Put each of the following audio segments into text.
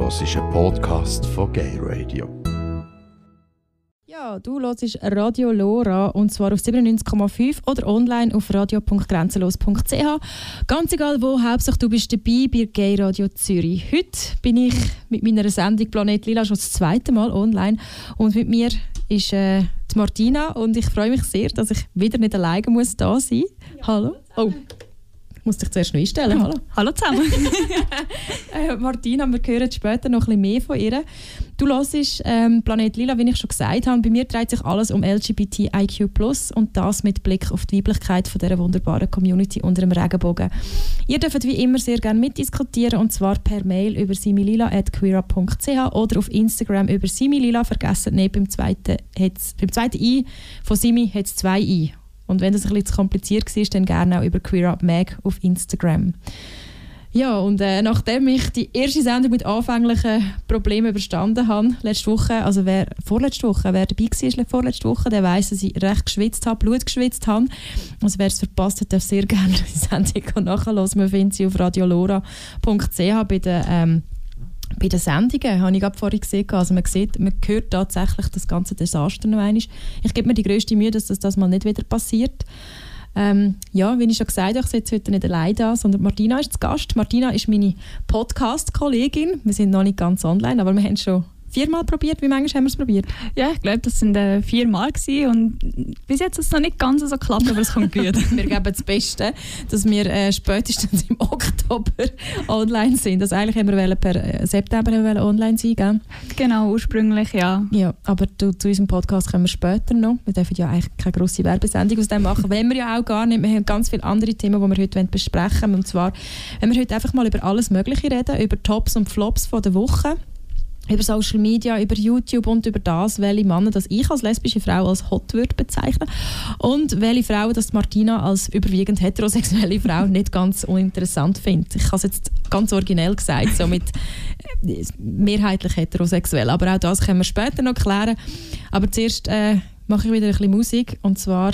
hörst einen Podcast von Gay Radio. Ja, du hörst Radio Lora und zwar auf 97,5 oder online auf radio.grenzenlos.ch. Ganz egal wo, Hauptsache du bist dabei bei Gay Radio Zürich. Heute bin ich mit meiner Sendung Planet Lila schon das zweite Mal online und mit mir ist äh, die Martina und ich freue mich sehr, dass ich wieder nicht alleine muss da sein. Ja, Hallo. Oh muss dich zuerst noch einstellen. Hallo. Hallo zusammen. äh, Martina, wir hören später noch ein bisschen mehr von ihr. Du hörst ähm, Planet Lila, wie ich schon gesagt habe. Bei mir dreht sich alles um LGBTIQ+, und das mit Blick auf die Weiblichkeit von dieser wunderbaren Community unter dem Regenbogen. Ihr dürft wie immer sehr gerne mitdiskutieren, und zwar per Mail über similila.queera.ch oder auf Instagram über similila. Vergessen nicht, beim zweiten, beim zweiten I von Simi hat es zwei I. Und wenn das ein bisschen zu kompliziert war, dann gerne auch über Queer Up Mag auf Instagram. Ja, und äh, nachdem ich die erste Sendung mit anfänglichen Problemen überstanden habe, letzte Woche, also wer, vorletzte Woche, wer dabei war vorletzte Woche, der weiß, dass ich recht geschwitzt habe, Blut geschwitzt habe. Also wer es verpasst hat, darf sehr gerne die Sendung nachhören. Man findet sie auf radiolora.ch bei den ähm, bei den Sendungen habe ich gerade vorhin gesehen, also man, sieht, man hört tatsächlich das ganze Desaster noch einmal. Ich gebe mir die größte Mühe, dass das, das mal nicht wieder passiert. Ähm, ja, wie ich schon gesagt habe, ich sitze heute nicht allein da, sondern Martina ist zu Gast. Martina ist meine Podcast-Kollegin. Wir sind noch nicht ganz online, aber wir haben schon viermal probiert? Wie manchmal haben wir es probiert? Ja, ich glaube, das sind äh, viermal gewesen und bis jetzt hat es noch nicht ganz so geklappt, aber es kommt gut. wir geben das Beste, dass wir äh, spätestens im Oktober online sind. Also eigentlich haben wir per äh, September wir online sein, gell? Genau, ursprünglich, ja. Ja, aber du, zu unserem Podcast kommen wir später noch. Wir dürfen ja eigentlich keine grosse Werbesendung aus dem machen, wollen wir ja auch gar nicht. Wir haben ganz viele andere Themen, die wir heute besprechen wollen. Und zwar, wenn wir heute einfach mal über alles Mögliche reden, über Tops und Flops von der Woche über Social Media, über YouTube und über das, welche Männer das ich als lesbische Frau als hot würde bezeichnen und welche Frauen das Martina als überwiegend heterosexuelle Frau nicht ganz uninteressant findet. Ich habe es jetzt ganz originell gesagt, so mit äh, mehrheitlich heterosexuell, aber auch das können wir später noch klären. Aber zuerst äh, mache ich wieder ein bisschen Musik und zwar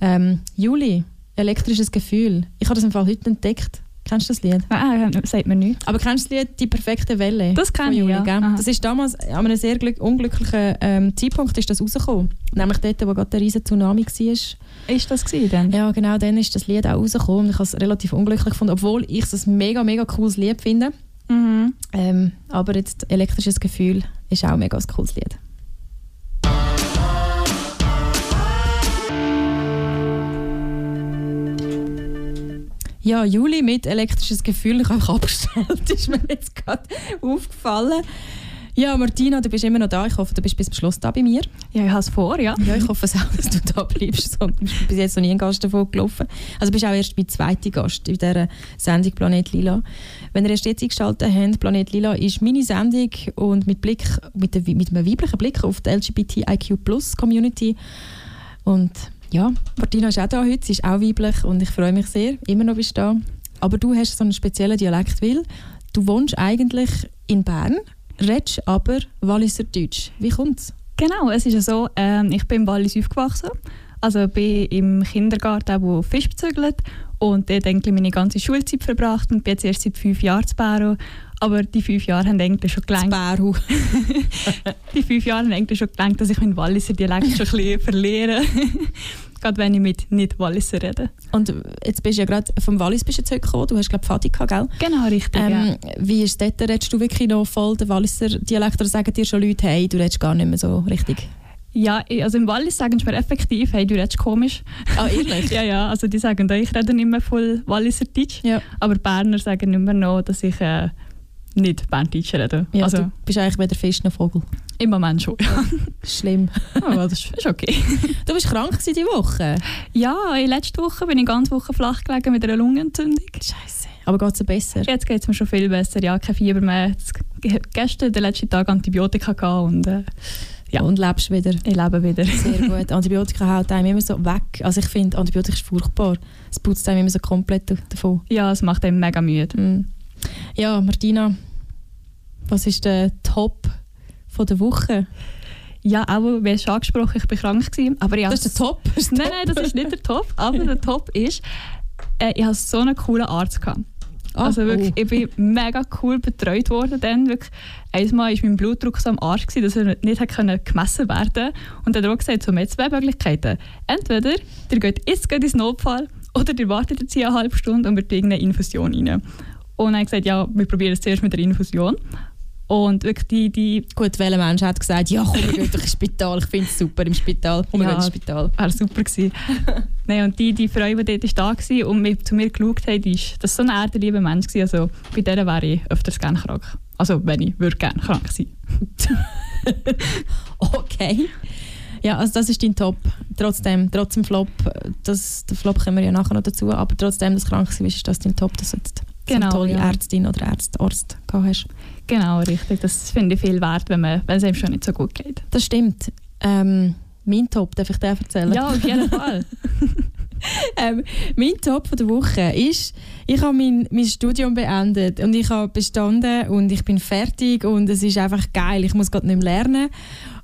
ähm, Juli, elektrisches Gefühl. Ich habe das im Fall heute entdeckt Kennst du das Lied? Ah, sagt mir nicht. Aber kennst du das Lied «Die perfekte Welle»? Das kenne ich, ja. Das ist damals, an einem sehr unglücklichen ähm, Zeitpunkt ist das rausgekommen. Nämlich dort, wo gerade der riesen Tsunami war. Ist das gewesen, dann? Ja, genau, dann ist das Lied auch rausgekommen. Ich habe es relativ unglücklich gefunden, obwohl ich es ein mega, mega cooles Lied finde. Mhm. Ähm, aber jetzt «Elektrisches Gefühl» ist auch ein mega cooles Lied. Ja, Juli mit elektrisches Gefühl, ich habe abgestellt, ist mir jetzt gerade aufgefallen. Ja, Martina, du bist immer noch da. Ich hoffe, du bist bis zum Schluss da bei mir. Ja, ich habe es vor, ja. Ja, ich hoffe auch, dass du da bleibst. Du bist bis jetzt noch nie ein Gast davon gelaufen. Also bist auch erst mein zweiter Gast in dieser Sendung Planet Lila. Wenn ihr erst jetzt eingeschaltet habt, Planet Lila ist meine Sendung und mit, Blick, mit, der, mit einem weiblichen Blick auf die LGBTIQ-Plus-Community. Und ja, Martina ist auch da heute, sie ist auch weiblich und ich freue mich sehr, immer noch bist du da. Aber du hast so einen speziellen Dialekt, weil du wohnst eigentlich in Bern, redest aber Walliser Deutsch. Wie kommt es? Genau, es ist ja so, ähm, ich bin in Wallis aufgewachsen. Also bin im Kindergarten, wo Fisch bezügelt und dort eigentlich meine ganze Schulzeit verbracht und bin jetzt erst seit fünf Jahren zu Baro. Aber die fünf Jahre haben eigentlich schon gelangt. die fünf Jahre haben eigentlich schon gelangt, dass ich meinen Walliser Dialekt schon ein bisschen verliere. gerade wenn ich mit Nicht-Walliser rede. Und jetzt bist du ja gerade vom Wallis bist jetzt heute gekommen. Du hast glaube Fatika, gell? Genau, richtig. Ähm, ja. Wie ist es dort? Redest du wirklich noch voll den Walliser Dialekt oder sagen dir schon Leute, hey, du redest gar nicht mehr so richtig? Ja, also im Wallis sagen sie mir effektiv, hey, du redest komisch. Ah, ehrlich? ja, ja, also die sagen, ich rede nicht mehr voll Walliser Deutsch. Ja. Aber Berner sagen immer noch, dass ich äh, nicht Berndeutsch rede. Ja, also, du bist eigentlich weder Fisch noch Vogel. Im Moment schon, ja. Schlimm. Aber das ist okay. Du bist krank diese Woche? Ja, letzte Woche bin ich ganz Woche flach gelegen mit einer Lungenentzündung. Scheiße. Aber geht es besser? Jetzt geht es mir schon viel besser. Ja, kein Fieber mehr. Gestern, den letzten Tag, Antibiotika gehabt und... Äh, ja. Und lebst wieder? Ich lebe wieder. Sehr gut. Antibiotika hält einem immer so weg. Also ich finde, Antibiotika ist furchtbar. Es putzt einem immer so komplett davon. Ja, es macht einem mega müde. Mm. Ja, Martina, was ist der Top von der Woche? Ja, auch, wie schon angesprochen, ich war krank. Gewesen, aber das ist der Top? Ist nein, nein, das ist nicht der Top. Aber der Top ist, äh, ich hatte so einen coolen Arzt. Gehabt. Also wirklich, oh. ich bin mega cool betreut worden dann. Wirklich, einmal war mein Blutdruck so am Arsch, gewesen, dass er nicht hat können gemessen werden Und dann hat er gesagt, so, wir haben zwei Möglichkeiten. Entweder ihr geht jetzt gerade ins Notfall oder ihr wartet jetzt hier eine halbe Stunde und wir tun eine Infusion rein. Und habe ich gesagt, ja, wir probieren es zuerst mit der Infusion. Und wirklich die, die Gut, welcher Mensch hat gesagt, ja komm, wir gehen doch ins Spital, ich finde es super im Spital, komm, wir Ja. gehen ins Spital. war super gewesen. Nein, und die, die Frau, die dort da war und mir, zu mir geschaut hat, ist, das war so ein erdenlieber Mensch. Gewesen. Also bei der wäre ich öfters gerne krank. Also wenn ich würde gerne krank sein. Okay. Ja, also das ist dein Top. Trotzdem, trotz dem Flop, das, den Flop kommen wir ja nachher noch dazu, aber trotzdem, dass du krank bist, ist das dein Top, dass du jetzt Genau, so eine tolle ja. Ärztin oder Arzt, Arzt gehabt hast. Genau, richtig. Das finde ich viel wert, wenn, man, wenn es einem schon nicht so gut geht. Das stimmt. Ähm, mein Top, darf ich dir erzählen? Ja, auf jeden Fall. Ähm, mein Top von der Woche ist, ich habe mein, mein Studium beendet und ich habe bestanden und ich bin fertig und es ist einfach geil. Ich muss gerade nicht mehr lernen.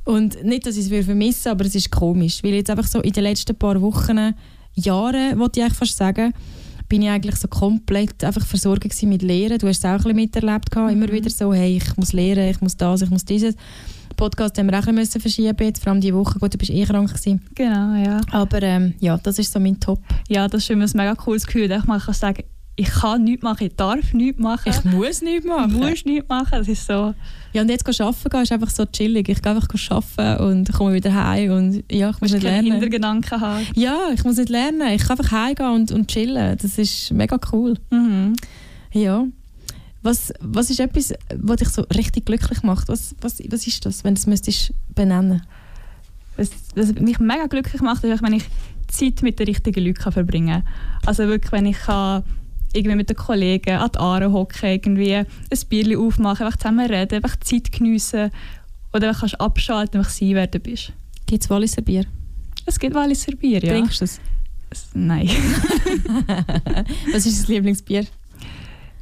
Und nicht, dass ich es vermisse, aber es ist komisch, weil jetzt einfach so in den letzten paar Wochen, Jahren, wollte ich eigentlich fast sagen, bin ich eigentlich so komplett einfach versorgt mit Lehren. Du hast es auch ein bisschen miterlebt, gehabt, immer wieder so, hey, ich muss lehren, ich muss das, ich muss dieses. Podcast haben wir auch ein bisschen verschieben, jetzt, vor allem diese Woche. Gut, du bist eh krank gewesen. genau, ja. Aber ähm, ja, das ist so mein Top. Ja, das ist immer ein mega cooles Gefühl. Ich kann sagen, ich kann nichts machen, ich darf nichts machen. Ich muss nichts machen. musst nichts machen. Das ist so... Ja, und jetzt arbeiten gehen ist einfach so chillig. Ich gehe einfach arbeiten und komme wieder heim und ja, ich muss nicht lernen. Hintergedanken haben. Ja, ich muss nicht lernen. Ich kann einfach heimgehen und, und chillen. Das ist mega cool. Mhm. Ja. Was, was ist etwas, was dich so richtig glücklich macht? Was, was, was ist das, wenn du es müsstest benennen Was, was mich mega glücklich macht, ist, wenn ich Zeit mit den richtigen Leuten verbringen kann. Also wirklich, wenn ich kann irgendwie mit den Kollegen an die Aare hocken, irgendwie ein Bierchen aufmachen, einfach zusammen reden, einfach Zeit geniessen oder einfach kannst abschalten, einfach sein, wer du bist. Gibt es Walliser Bier? Es gibt Walliser Bier, ja. Trinkst du es? Es- Nein. Was ist das Lieblingsbier?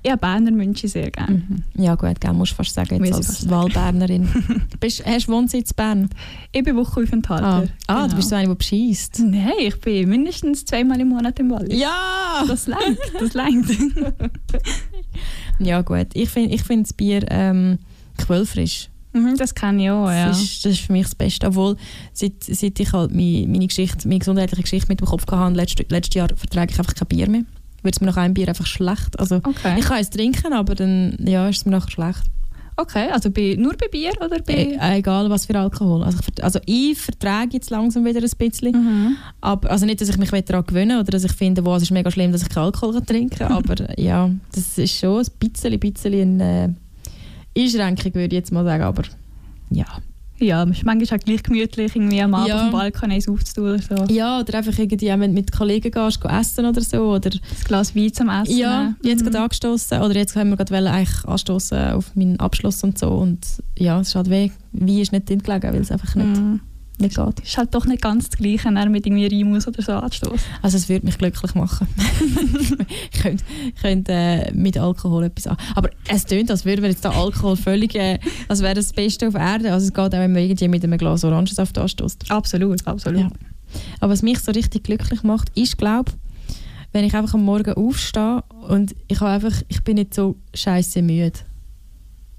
Habe Berner München sehr gerne. Mhm. Ja gut, gell, musst du fast sagen, jetzt Muss ich als. Wahlbernerin. Bist, hast du Wohnsitz in Bern? Ich bin Ah, Wochenaufenthalter. ah du Genau. bist so eine, die bescheißt. Nein, ich bin mindestens zweimal im Monat im Wallis. Ja! Das langt, das langt. Ja gut, ich finde ich find das Bier ähm, quellfrisch. Mhm, das kann ich auch, ja. Das, ist, das ist für mich das Beste. Obwohl, seit, seit ich halt meine, meine, Geschichte, meine gesundheitliche Geschichte mit dem Kopf hatte, letztes, letztes Jahr vertrage ich einfach kein Bier mehr. Wird es mir nach einem Bier einfach schlecht. Also, Okay. Ich kann es trinken, aber dann ja, ist es mir nachher schlecht. okay, also bei, nur bei Bier oder bei... E egal was für Alkohol. Also ich, also ich vertrage jetzt langsam wieder ein bisschen. Mhm. Aber, also nicht, dass ich mich daran gewöhne oder dass ich finde, wow, es ist mega schlimm, dass ich keinen Alkohol trinken kann. aber äh, ja, das ist schon ein bisschen, bisschen eine äh, Einschränkung, würde ich jetzt mal sagen. Aber ja. Ja, es ist manchmal auch gleich gemütlich, irgendwie am Abend Ja. auf dem Balkon eins aufzutun oder so. Ja, oder einfach irgendwie, wenn du mit Kollegen gehst, gehen essen oder so. Oder, Das Glas Wein zum Essen. ja, jetzt Mhm. gerade angestoßen Oder jetzt haben wir gerade eigentlich anstoßen auf meinen Abschluss und so. Und ja, es ist halt weh. Wein ist nicht drin gelegen, weil es einfach nicht, Mhm. Nicht geht. Ist halt doch nicht ganz das Gleiche, dann mit irgendwie Rimus oder so anzustoßen. Also es würde mich glücklich machen. ich könnte, könnte äh, mit Alkohol etwas an. Aber es tönt, als würde man jetzt da Alkohol völlig, äh, als wäre das Beste auf Erden. Also es geht auch, wenn man irgendwie mit einem Glas Orangensaft anstößt. Absolut, absolut. Ja. Aber was mich so richtig glücklich macht, ist, glaube wenn ich einfach am Morgen aufstehe und ich, einfach, ich bin nicht so scheiße müde.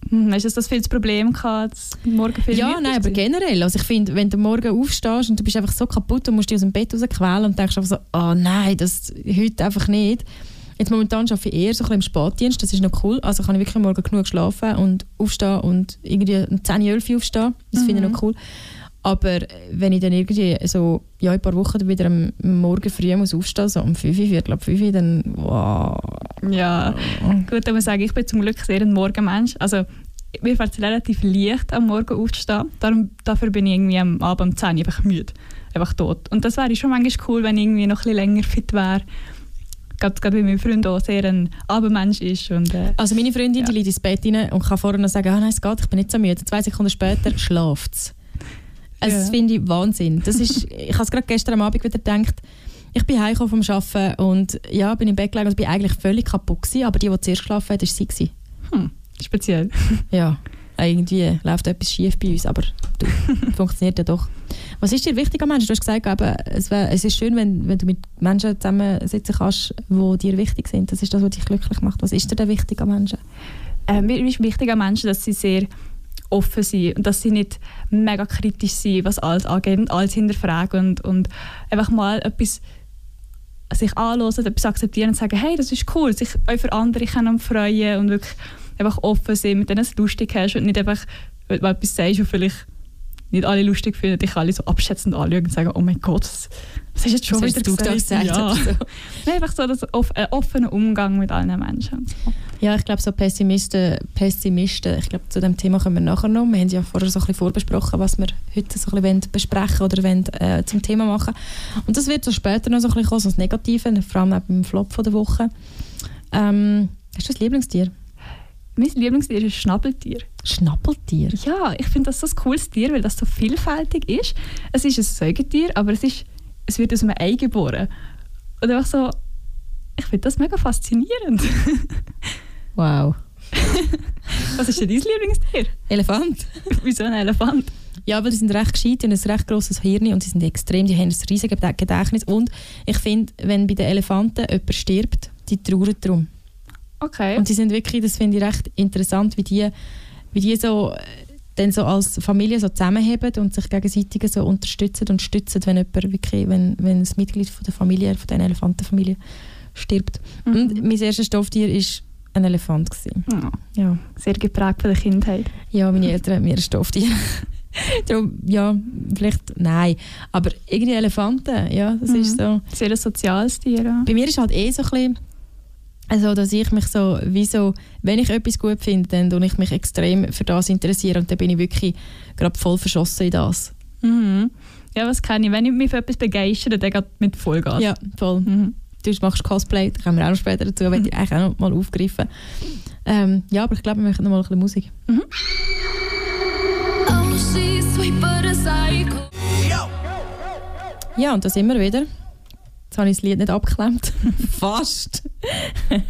Mhm. Hast du das viel das Problem gehabt, dass morgen viel Ja, nein, aber generell. Also ich finde, wenn du morgen aufstehst und du bist einfach so kaputt und musst dich aus dem Bett rausquälen und denkst einfach so, oh nein, das heute einfach nicht. Jetzt momentan arbeite ich eher so ein bisschen im Spätdienst, das ist noch cool. Also kann ich wirklich morgen genug schlafen und aufstehen und irgendwie um 10, 11 Uhr aufstehen. Das finde ich Mhm. noch cool. Aber wenn ich dann irgendwie so ja, in ein paar Wochen wieder am Morgen früh muss aufstehen, so um 5 Uhr, Viertel ab 5 Uhr, dann wow. Ja, gut, aber sagen, ich bin zum Glück sehr ein Morgenmensch. Also mir fällt es relativ leicht, am Morgen aufzustehen. Darum, dafür bin ich irgendwie am Abend um 10 Uhr einfach müde, einfach tot. Und das wäre schon manchmal cool, wenn ich irgendwie noch ein bisschen länger fit wäre. Gerade, gerade weil mein Freund auch sehr ein Abendmensch ist. Und, äh, Also meine Freundin, Ja. die liegt ins Bett rein und kann vorher noch sagen, ah, nein, es geht, ich bin nicht so müde. Zwei Sekunden später schläft sie. Also Ja. das finde ich Wahnsinn. Das ist, ich habe es gerade gestern am Abend wieder gedacht, ich bin heimgekommen vom Arbeiten und ja, bin im Bett gelegen und bin eigentlich völlig kaputt gewesen, aber die, die zuerst geschlafen hat, war sie. Gewesen. hm, speziell. Ja. irgendwie läuft etwas schief bei uns, aber du, funktioniert ja doch. Was ist dir wichtig am Menschen? Du hast gesagt, eben, es, wär, es ist schön, wenn, wenn du mit Menschen zusammensitzen kannst, die dir wichtig sind. Das ist das, was dich glücklich macht. Was ist dir denn wichtig am Menschen? Äh, mir ist wichtig an Menschen, dass sie sehr offen sind und dass sie nicht mega kritisch sind, was alles angeht und alles hinterfragen und, und einfach mal etwas sich anhören, etwas akzeptieren und sagen, hey, das ist cool, sich auch für andere können freuen und wirklich einfach offen sein, mit denen es lustig hast und nicht einfach, wenn du etwas sagst und vielleicht nicht alle lustig finden, dich alle so abschätzend anschauen und sagen, oh mein Gott, was hast du jetzt schon Was wieder du gesagt? gesagt Ja. so? Nein, einfach so das off ein offener Umgang mit allen Menschen. So. Ja, ich glaube, so Pessimisten, Pessimisten, ich glaube, zu dem Thema kommen wir nachher noch. Wir haben ja vorher so ein bisschen vorbesprochen, was wir heute so ein bisschen besprechen oder wollen, äh, zum Thema machen. Und das wird so später noch so ein bisschen kommen, so das Negative, vor allem auch beim Flop von der Woche. Ähm, hast du ein Lieblingstier? Mein Lieblingstier ist ein Schnabeltier. Schnappeltier? Ja, ich finde das so ein cooles Tier, weil das so vielfältig ist. Es ist ein Säugetier, aber es, ist, es wird aus einem Ei geboren. Und einfach so, ich finde das mega faszinierend. Wow. Was ist denn dein Lieblingstier? Elefant? Wieso ein Elefant? Ja, weil die sind recht gescheit und ein recht grosses Hirn und sie sind extrem, die haben ein riesiges Gedächtnis. Und ich finde, wenn bei den Elefanten jemand stirbt, die trauern darum. Okay. Und die sind wirklich, das finde ich recht interessant, wie die, wie die so, äh, dann so als Familie so zusammenheben und sich gegenseitig so unterstützen und stützen, wenn jemand wirklich, wenn, wenn ein Mitglied von der Familie, von der Elefantenfamilie stirbt. Mhm. Und mein erstes Stofftier war ein Elefant. Gewesen. Ja, Ja. sehr geprägt von der Kindheit. ja, meine Eltern haben mir ein Stofftier. Darum, ja, vielleicht, nein. Aber irgendwie Elefanten, ja, das ist Mhm. so. Sehr ein soziales Tier. Ja. Bei mir ist halt eh so ein bisschen, also, dass ich mich so, wie so, wenn ich etwas gut finde, dann tue ich mich extrem für das interessieren und dann bin ich wirklich gerade voll verschossen in das. Mhm. Ja, was kann ich? Wenn ich mich für etwas begeistere, dann geht mit Vollgas. Ja, voll. Mhm. Du machst Cosplay, da kommen wir auch noch später dazu, mhm. ich eigentlich auch noch mal aufgreifen. Ähm, ja, aber ich glaube, wir möchten noch mal ein bisschen Musik. Oh, a psycho. Ja, und da sind wir wieder. Jetzt habe ich das Lied nicht abgeklemmt. Fast.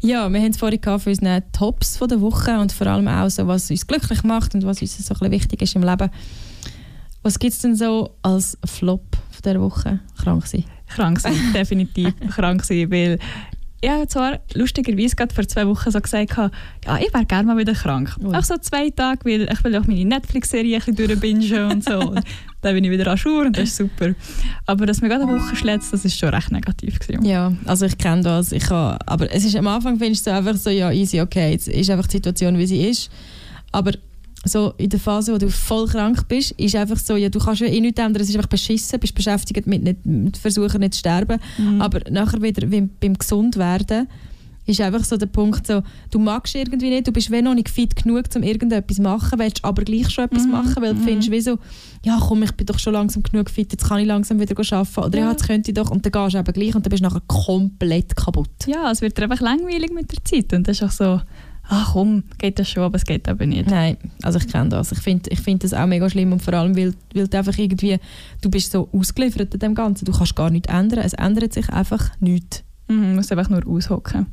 ja, wir haben es vorhin gehabt für unsere Tops von der Woche und vor allem auch so, was uns glücklich macht und was uns so ein bisschen wichtig ist im Leben. Was gibt es denn so als Flop von dieser Woche? Krank sein. Krank sein, definitiv krank sein, weil ich habe zwar lustigerweise gerade vor zwei Wochen so gesagt, ja, ich wäre gerne mal wieder krank. Ui. Auch so zwei Tage, weil ich will auch meine Netflix-Serie ein bisschen durchbingen und so. Und dann bin ich wieder an Schur und das ist super. Aber dass mir gerade eine Woche schlägt, das ist schon recht negativ gewesen. Ja, also ich kenne das. Ich habe, aber es ist am Anfang findest du einfach so, ja, easy, okay, jetzt ist einfach die Situation, wie sie ist. Aber so in der Phase, wo du voll krank bist, ist einfach so, ja, du kannst ja eh nichts ändern, es ist einfach beschissen, bist beschäftigt mit, nicht, mit Versuchen nicht zu sterben. Mhm. Aber nachher wieder wie beim Gesundwerden ist einfach so der Punkt so, du magst irgendwie nicht, du bist wie noch nicht fit genug, um irgendetwas zu machen, willst aber gleich schon etwas Mhm, machen, weil du mhm. findest wie so, ja komm, ich bin doch schon langsam genug fit, jetzt kann ich langsam wieder arbeiten oder ja, Ja. jetzt könnte ich doch und dann gehst du eben gleich und dann bist du nachher komplett kaputt. Ja, es wird dir einfach langweilig mit der Zeit. Und das ist auch so, ach komm, geht das schon, aber es geht eben nicht. Nein, also ich kenne das. Ich finde ich find das auch mega schlimm und vor allem, weil, weil du einfach irgendwie, du bist so ausgeliefert an dem Ganzen, du kannst gar nichts ändern, es ändert sich einfach nichts. Mhm, musst einfach nur aushocken.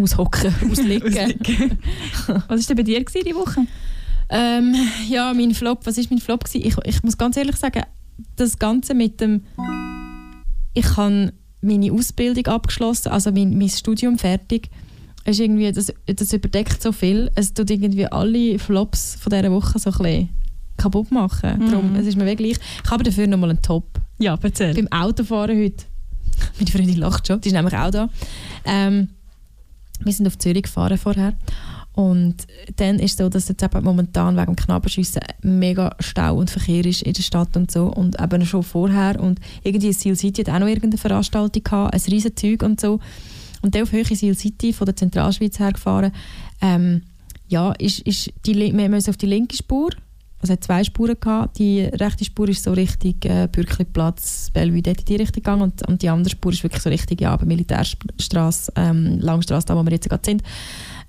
Aushocken, ausliegen. Ausliegen. Was war denn bei dir gewesen, die Woche? Ähm, ja, mein Flop, was ist mein Flop gewesen? Ich, ich muss ganz ehrlich sagen, das Ganze mit dem, ich habe meine Ausbildung abgeschlossen, also mein, mein Studium fertig. Ist irgendwie, das, das überdeckt so viel. Es tut irgendwie alle Flops von dieser Woche so ein bisschen kaputt machen. Mhm. Darum, es ist mir wirklich. Ich habe dafür nochmal einen Top. Ja, erzähl. Beim Autofahren heute. Meine Freundin lacht schon, die ist nämlich auch da. Ähm, wir sind auf Zürich gefahren vorher. Und dann ist es so, dass jetzt eben momentan wegen dem Knabenschiessen mega Stau und Verkehr ist in der Stadt und so. Und eben schon vorher. Und irgendwie Seal City hat auch noch irgendeine Veranstaltung gehabt, ein riesen Zeug und so. Und dann auf Höhe Seal City von der Zentralschweiz hergefahren. Ähm, ja, ist, ist die, wir müssen auf die linke Spur. Also es hat zwei Spuren gehabt. Die rechte Spur ist so Richtung äh, Bürkliplatz, Bellevue, dort in die Richtung gegangen. Und, und die andere Spur ist wirklich so Richtung ja, aber Militärstraße, ähm, Langstrasse, da wo wir jetzt gerade sind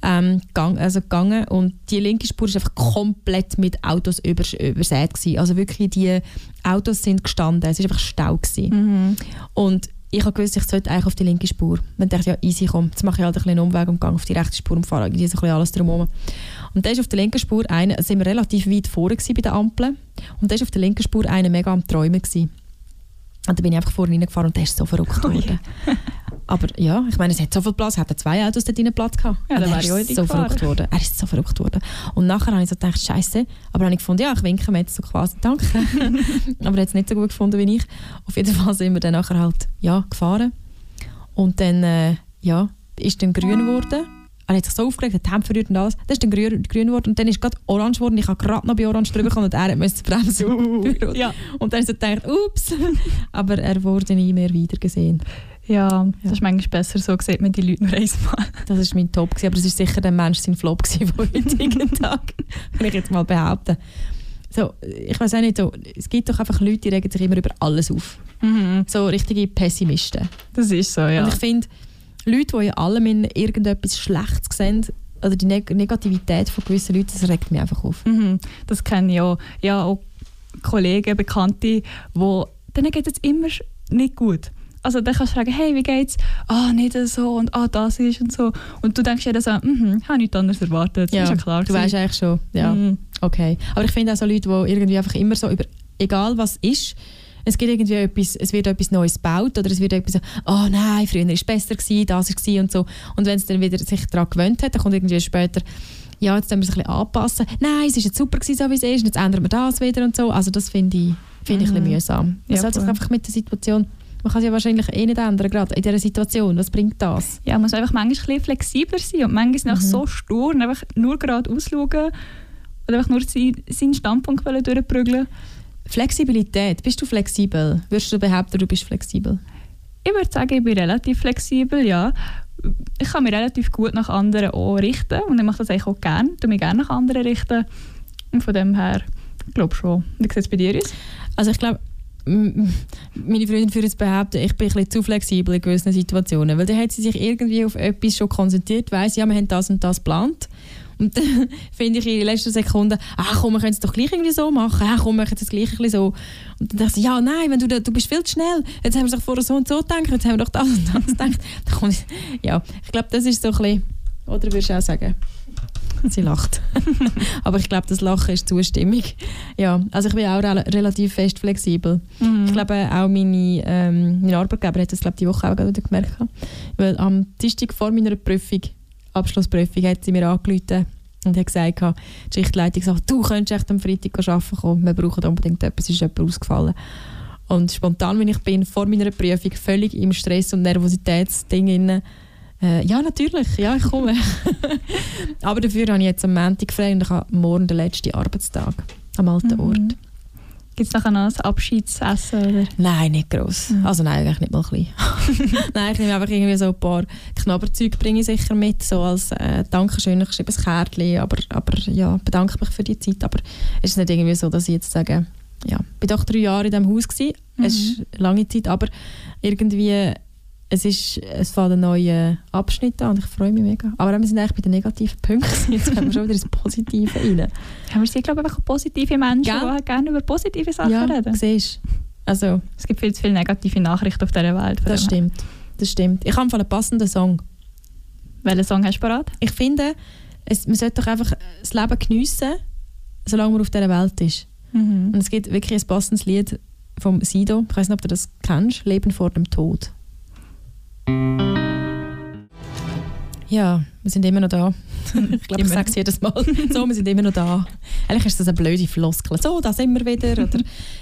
ähm, gang, also gegangen und die linke Spur ist einfach komplett mit Autos übers übersät gewesen. Also wirklich die Autos sind gestanden, es ist einfach Stau gewesen. Mhm. Und ich habe gewusst, ich sollte eigentlich auf die linke Spur. Dann dachte ich, ja, easy, komm, jetzt mache ich halt einen Umweg und gehe auf die rechte Spur und fahre irgendwie so ein bisschen alles drumherum. Und da ist auf der linken Spur einer, sind wir relativ weit vorne bei den Ampeln, und da ist auf der linken Spur einer mega am Träumen gewesen. Und dann bin ich einfach vorne reingefahren und der ist so verrückt Ui. geworden. Aber ja, ich meine, es hat so viel Platz, es hätten zwei Autos dort drin Platz gehabt. Ja, dann wäre ich ist so gefahren. verrückt geworden. Er ist so verrückt geworden. Und nachher habe ich so gedacht, Scheiße. Aber dann habe ich gefunden, ja, ich winke mir jetzt so quasi, danke. aber er hat es nicht so gut gefunden wie ich. Auf jeden Fall sind wir dann nachher halt, ja, gefahren. Und dann, äh, ja, ist dann grün geworden. Er hat sich so aufgeregt, hat die Hemd verrührt und alles. Dann ist dann grün, grün geworden und dann ist es gerade orange geworden. Ich habe gerade noch bei orange drüber gekommen und er hat müssen bremsen. Ja. Und dann ist er gedacht, ups. Aber er wurde nie mehr wieder gesehen. Ja, das ist manchmal besser, so sieht man die Leute nur einmal. Das war mein Top, gewesen, aber es war sicher der Mensch sein Flop von heutigen Tag. Kann ich jetzt mal behaupten. So, ich weiß auch nicht, so, es gibt doch einfach Leute, die regen sich immer über alles auf. So richtige Pessimisten. Das ist so, ja. Und ich finde, Leute, die in allem in irgendetwas Schlechtes sehen, oder die Neg Negativität von gewissen Leuten, das regt mich einfach auf. Mhm, das kenne ich auch. Ja, auch Kollegen, Bekannte, wo denen geht es immer nicht gut. Also dann kannst du fragen, hey, wie geht's? Ah, nicht so und ah, das ist und so. Und du denkst dir dann so, mhm, habe nichts anderes erwartet. Das ist ja klar. du weißt eigentlich schon. Ja. Mhm. Okay. Aber ich finde auch so Leute, die irgendwie einfach immer so über, egal was ist, es gibt irgendwie etwas, es wird etwas Neues gebaut oder es wird etwas so, oh nein, früher war es besser gewesen, das war und so. Und wenn es dann wieder sich daran gewöhnt hat, dann kommt irgendwie später, ja, jetzt müssen wir es ein bisschen anpassen. Nein, es war jetzt super gewesen, so wie es ist, und jetzt ändern wir das wieder und so. Also das finde ich, finde ich ein bisschen Mhm. mühsam. Man Ja, sollte sich einfach mit der Situation, man kann es ja wahrscheinlich eh nicht ändern, gerade in dieser Situation. Was bringt das? Ja, man muss einfach manchmal ein bisschen flexibler sein und manchmal Mhm. so stur und einfach nur gerade ausschauen und einfach nur sein, seinen Standpunkt durchprügeln. Flexibilität. Bist du flexibel? Würdest du behaupten, du bist flexibel? Ich würde sagen, ich bin relativ flexibel, ja. Ich kann mich relativ gut nach anderen auch richten und ich mache das eigentlich auch gerne. Ich mich gerne nach anderen richten. Und von dem her, ich glaube schon. Wie sieht es bei dir aus? Also ich glaube, meine Freundin würde jetzt behaupten, ich bin ein bisschen zu flexibel in gewissen Situationen, weil dann hat sie sich irgendwie auf etwas schon konzentriert, weiss, ja, wir haben das und das geplant. Und dann finde ich in den letzten Sekunden, ach komm, wir können es doch gleich irgendwie so machen, ach komm, wir machen es gleich bisschen so. Und dann dachte ich, ja, nein, wenn du, da- du bist viel zu schnell, jetzt haben wir doch vorher so und so gedacht, jetzt haben wir doch das und das gedacht. Dann kommt, ja, ich glaube, das ist so ein bisschen, oder würdest du auch sagen? Sie lacht. Aber ich glaube, das Lachen ist Zustimmung. Ja, also ich bin auch rel relativ fest flexibel. Ich glaube auch meine, ähm, mein Arbeitgeber hat das glaube die Woche auch gerade gemerkt. Weil am Dienstag vor meiner Prüfung, Abschlussprüfung, hat sie mir angerufen und hat gesagt, die Schichtleitung gesagt, du könntest echt am Freitag arbeiten kommen, wir brauchen unbedingt etwas, es ist jemand ausgefallen. Und spontan, wenn ich bin, vor meiner Prüfung, völlig im Stress- und Nervositätsding inne, äh, ja, natürlich, ja, ich komme. Aber dafür habe ich jetzt am Montag frei und ich habe morgen den letzten Arbeitstag am alten Mhm. Ort. Gibt es nachher noch ein Abschiedsessen? Oder? Nein, nicht gross. Mhm. Also nein, eigentlich nicht mal klein. nein, ich nehme einfach irgendwie so ein paar Knabberzeug bringe ich sicher mit, so als äh, Dankeschön. Ich schreibe ein Kärtchen, aber, aber ja, bedanke mich für die Zeit. Aber es ist nicht irgendwie so, dass ich jetzt sage, ja, ich war doch drei Jahre in diesem Haus gewesen. Es ist eine lange Zeit, aber irgendwie es ist es fängt ein neuer Abschnitt an und ich freue mich mega. Aber wir sind eigentlich bei den negativen Punkten. Jetzt kommen wir schon wieder ins Positive rein. Ja, wir sind, glaube ich, einfach positive Menschen, Gell? die gerne über positive Sachen ja, reden. siehst Also, Es gibt viel zu viele negative Nachrichten auf dieser Welt. Das stimmt. Das stimmt. Ich habe einen passenden Song. Welchen Song hast du parat? Ich finde, es, man sollte doch einfach das Leben geniessen, solange man auf dieser Welt ist. Mhm. Und es gibt wirklich ein passendes Lied vom Sido. Ich weiß nicht, ob du das kennst. Leben vor dem Tod. Ja, wir sind immer noch da. Ich glaube, ich Immer. sage es jedes Mal. So, wir sind immer noch da. Eigentlich ist das eine blöde Floskel. So, da sind wir wieder. Oder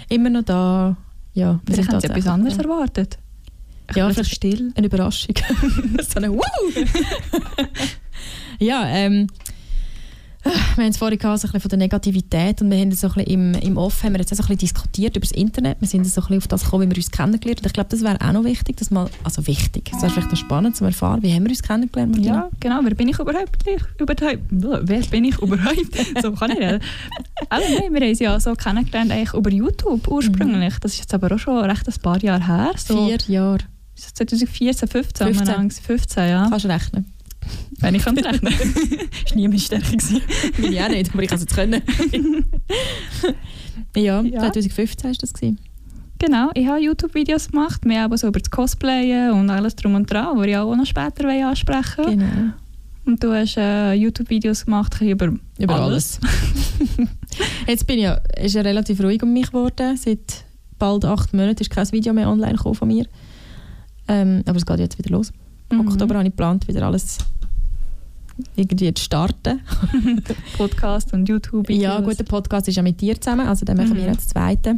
immer noch da. Ja, wir Vielleicht haben sie etwas anderes erwartet. Ja, Plötzlich vielleicht still. eine Überraschung. so eine Woo! ja, ähm, wir haben es vorhin gehabt, so ein bisschen von der Negativität und wir haben so ein bisschen im, im Off haben wir jetzt auch so ein bisschen diskutiert über das Internet. Wir sind so ein bisschen auf das gekommen, wie wir uns kennengelernt haben. Ich glaube, das wäre auch noch wichtig, dass mal, also wichtig, es wäre vielleicht noch spannend zu erfahren, wie haben wir uns kennengelernt, Martina? Ja, genau. Wer bin ich überhaupt? überhaupt wer bin ich überhaupt? so kann ich nicht. Also, nein, wir haben uns ja so kennengelernt eigentlich über YouTube ursprünglich. Das ist jetzt aber auch schon recht ein paar Jahre her. So Vier Jahre. ist das 2014, 15, 15. umeinander. 15 ja. Kannst rechnen? Wenn ich kann rechnen. ist nie meine Stärke. Bin ich auch nicht, aber ich kann es jetzt können. ja, Ja. 2015 war das. Gewesen. Genau, ich habe YouTube-Videos gemacht, mehr aber so über das Cosplayen und alles drum und dran, die ich auch noch später ansprechen will. Genau. Und du hast äh, YouTube-Videos gemacht über, Über alles. Jetzt bin ich ja, ist ja relativ ruhig um mich geworden. Seit bald acht Monaten ist kein Video mehr online gekommen von mir. Ähm, aber es geht jetzt wieder los. Im Mhm. Oktober habe ich geplant, wieder alles irgendwie zu starten. Podcast und YouTube-Videos. Ja, gut, der Podcast ist ja mit dir zusammen, also dann machen Mhm. wir jetzt das zweite.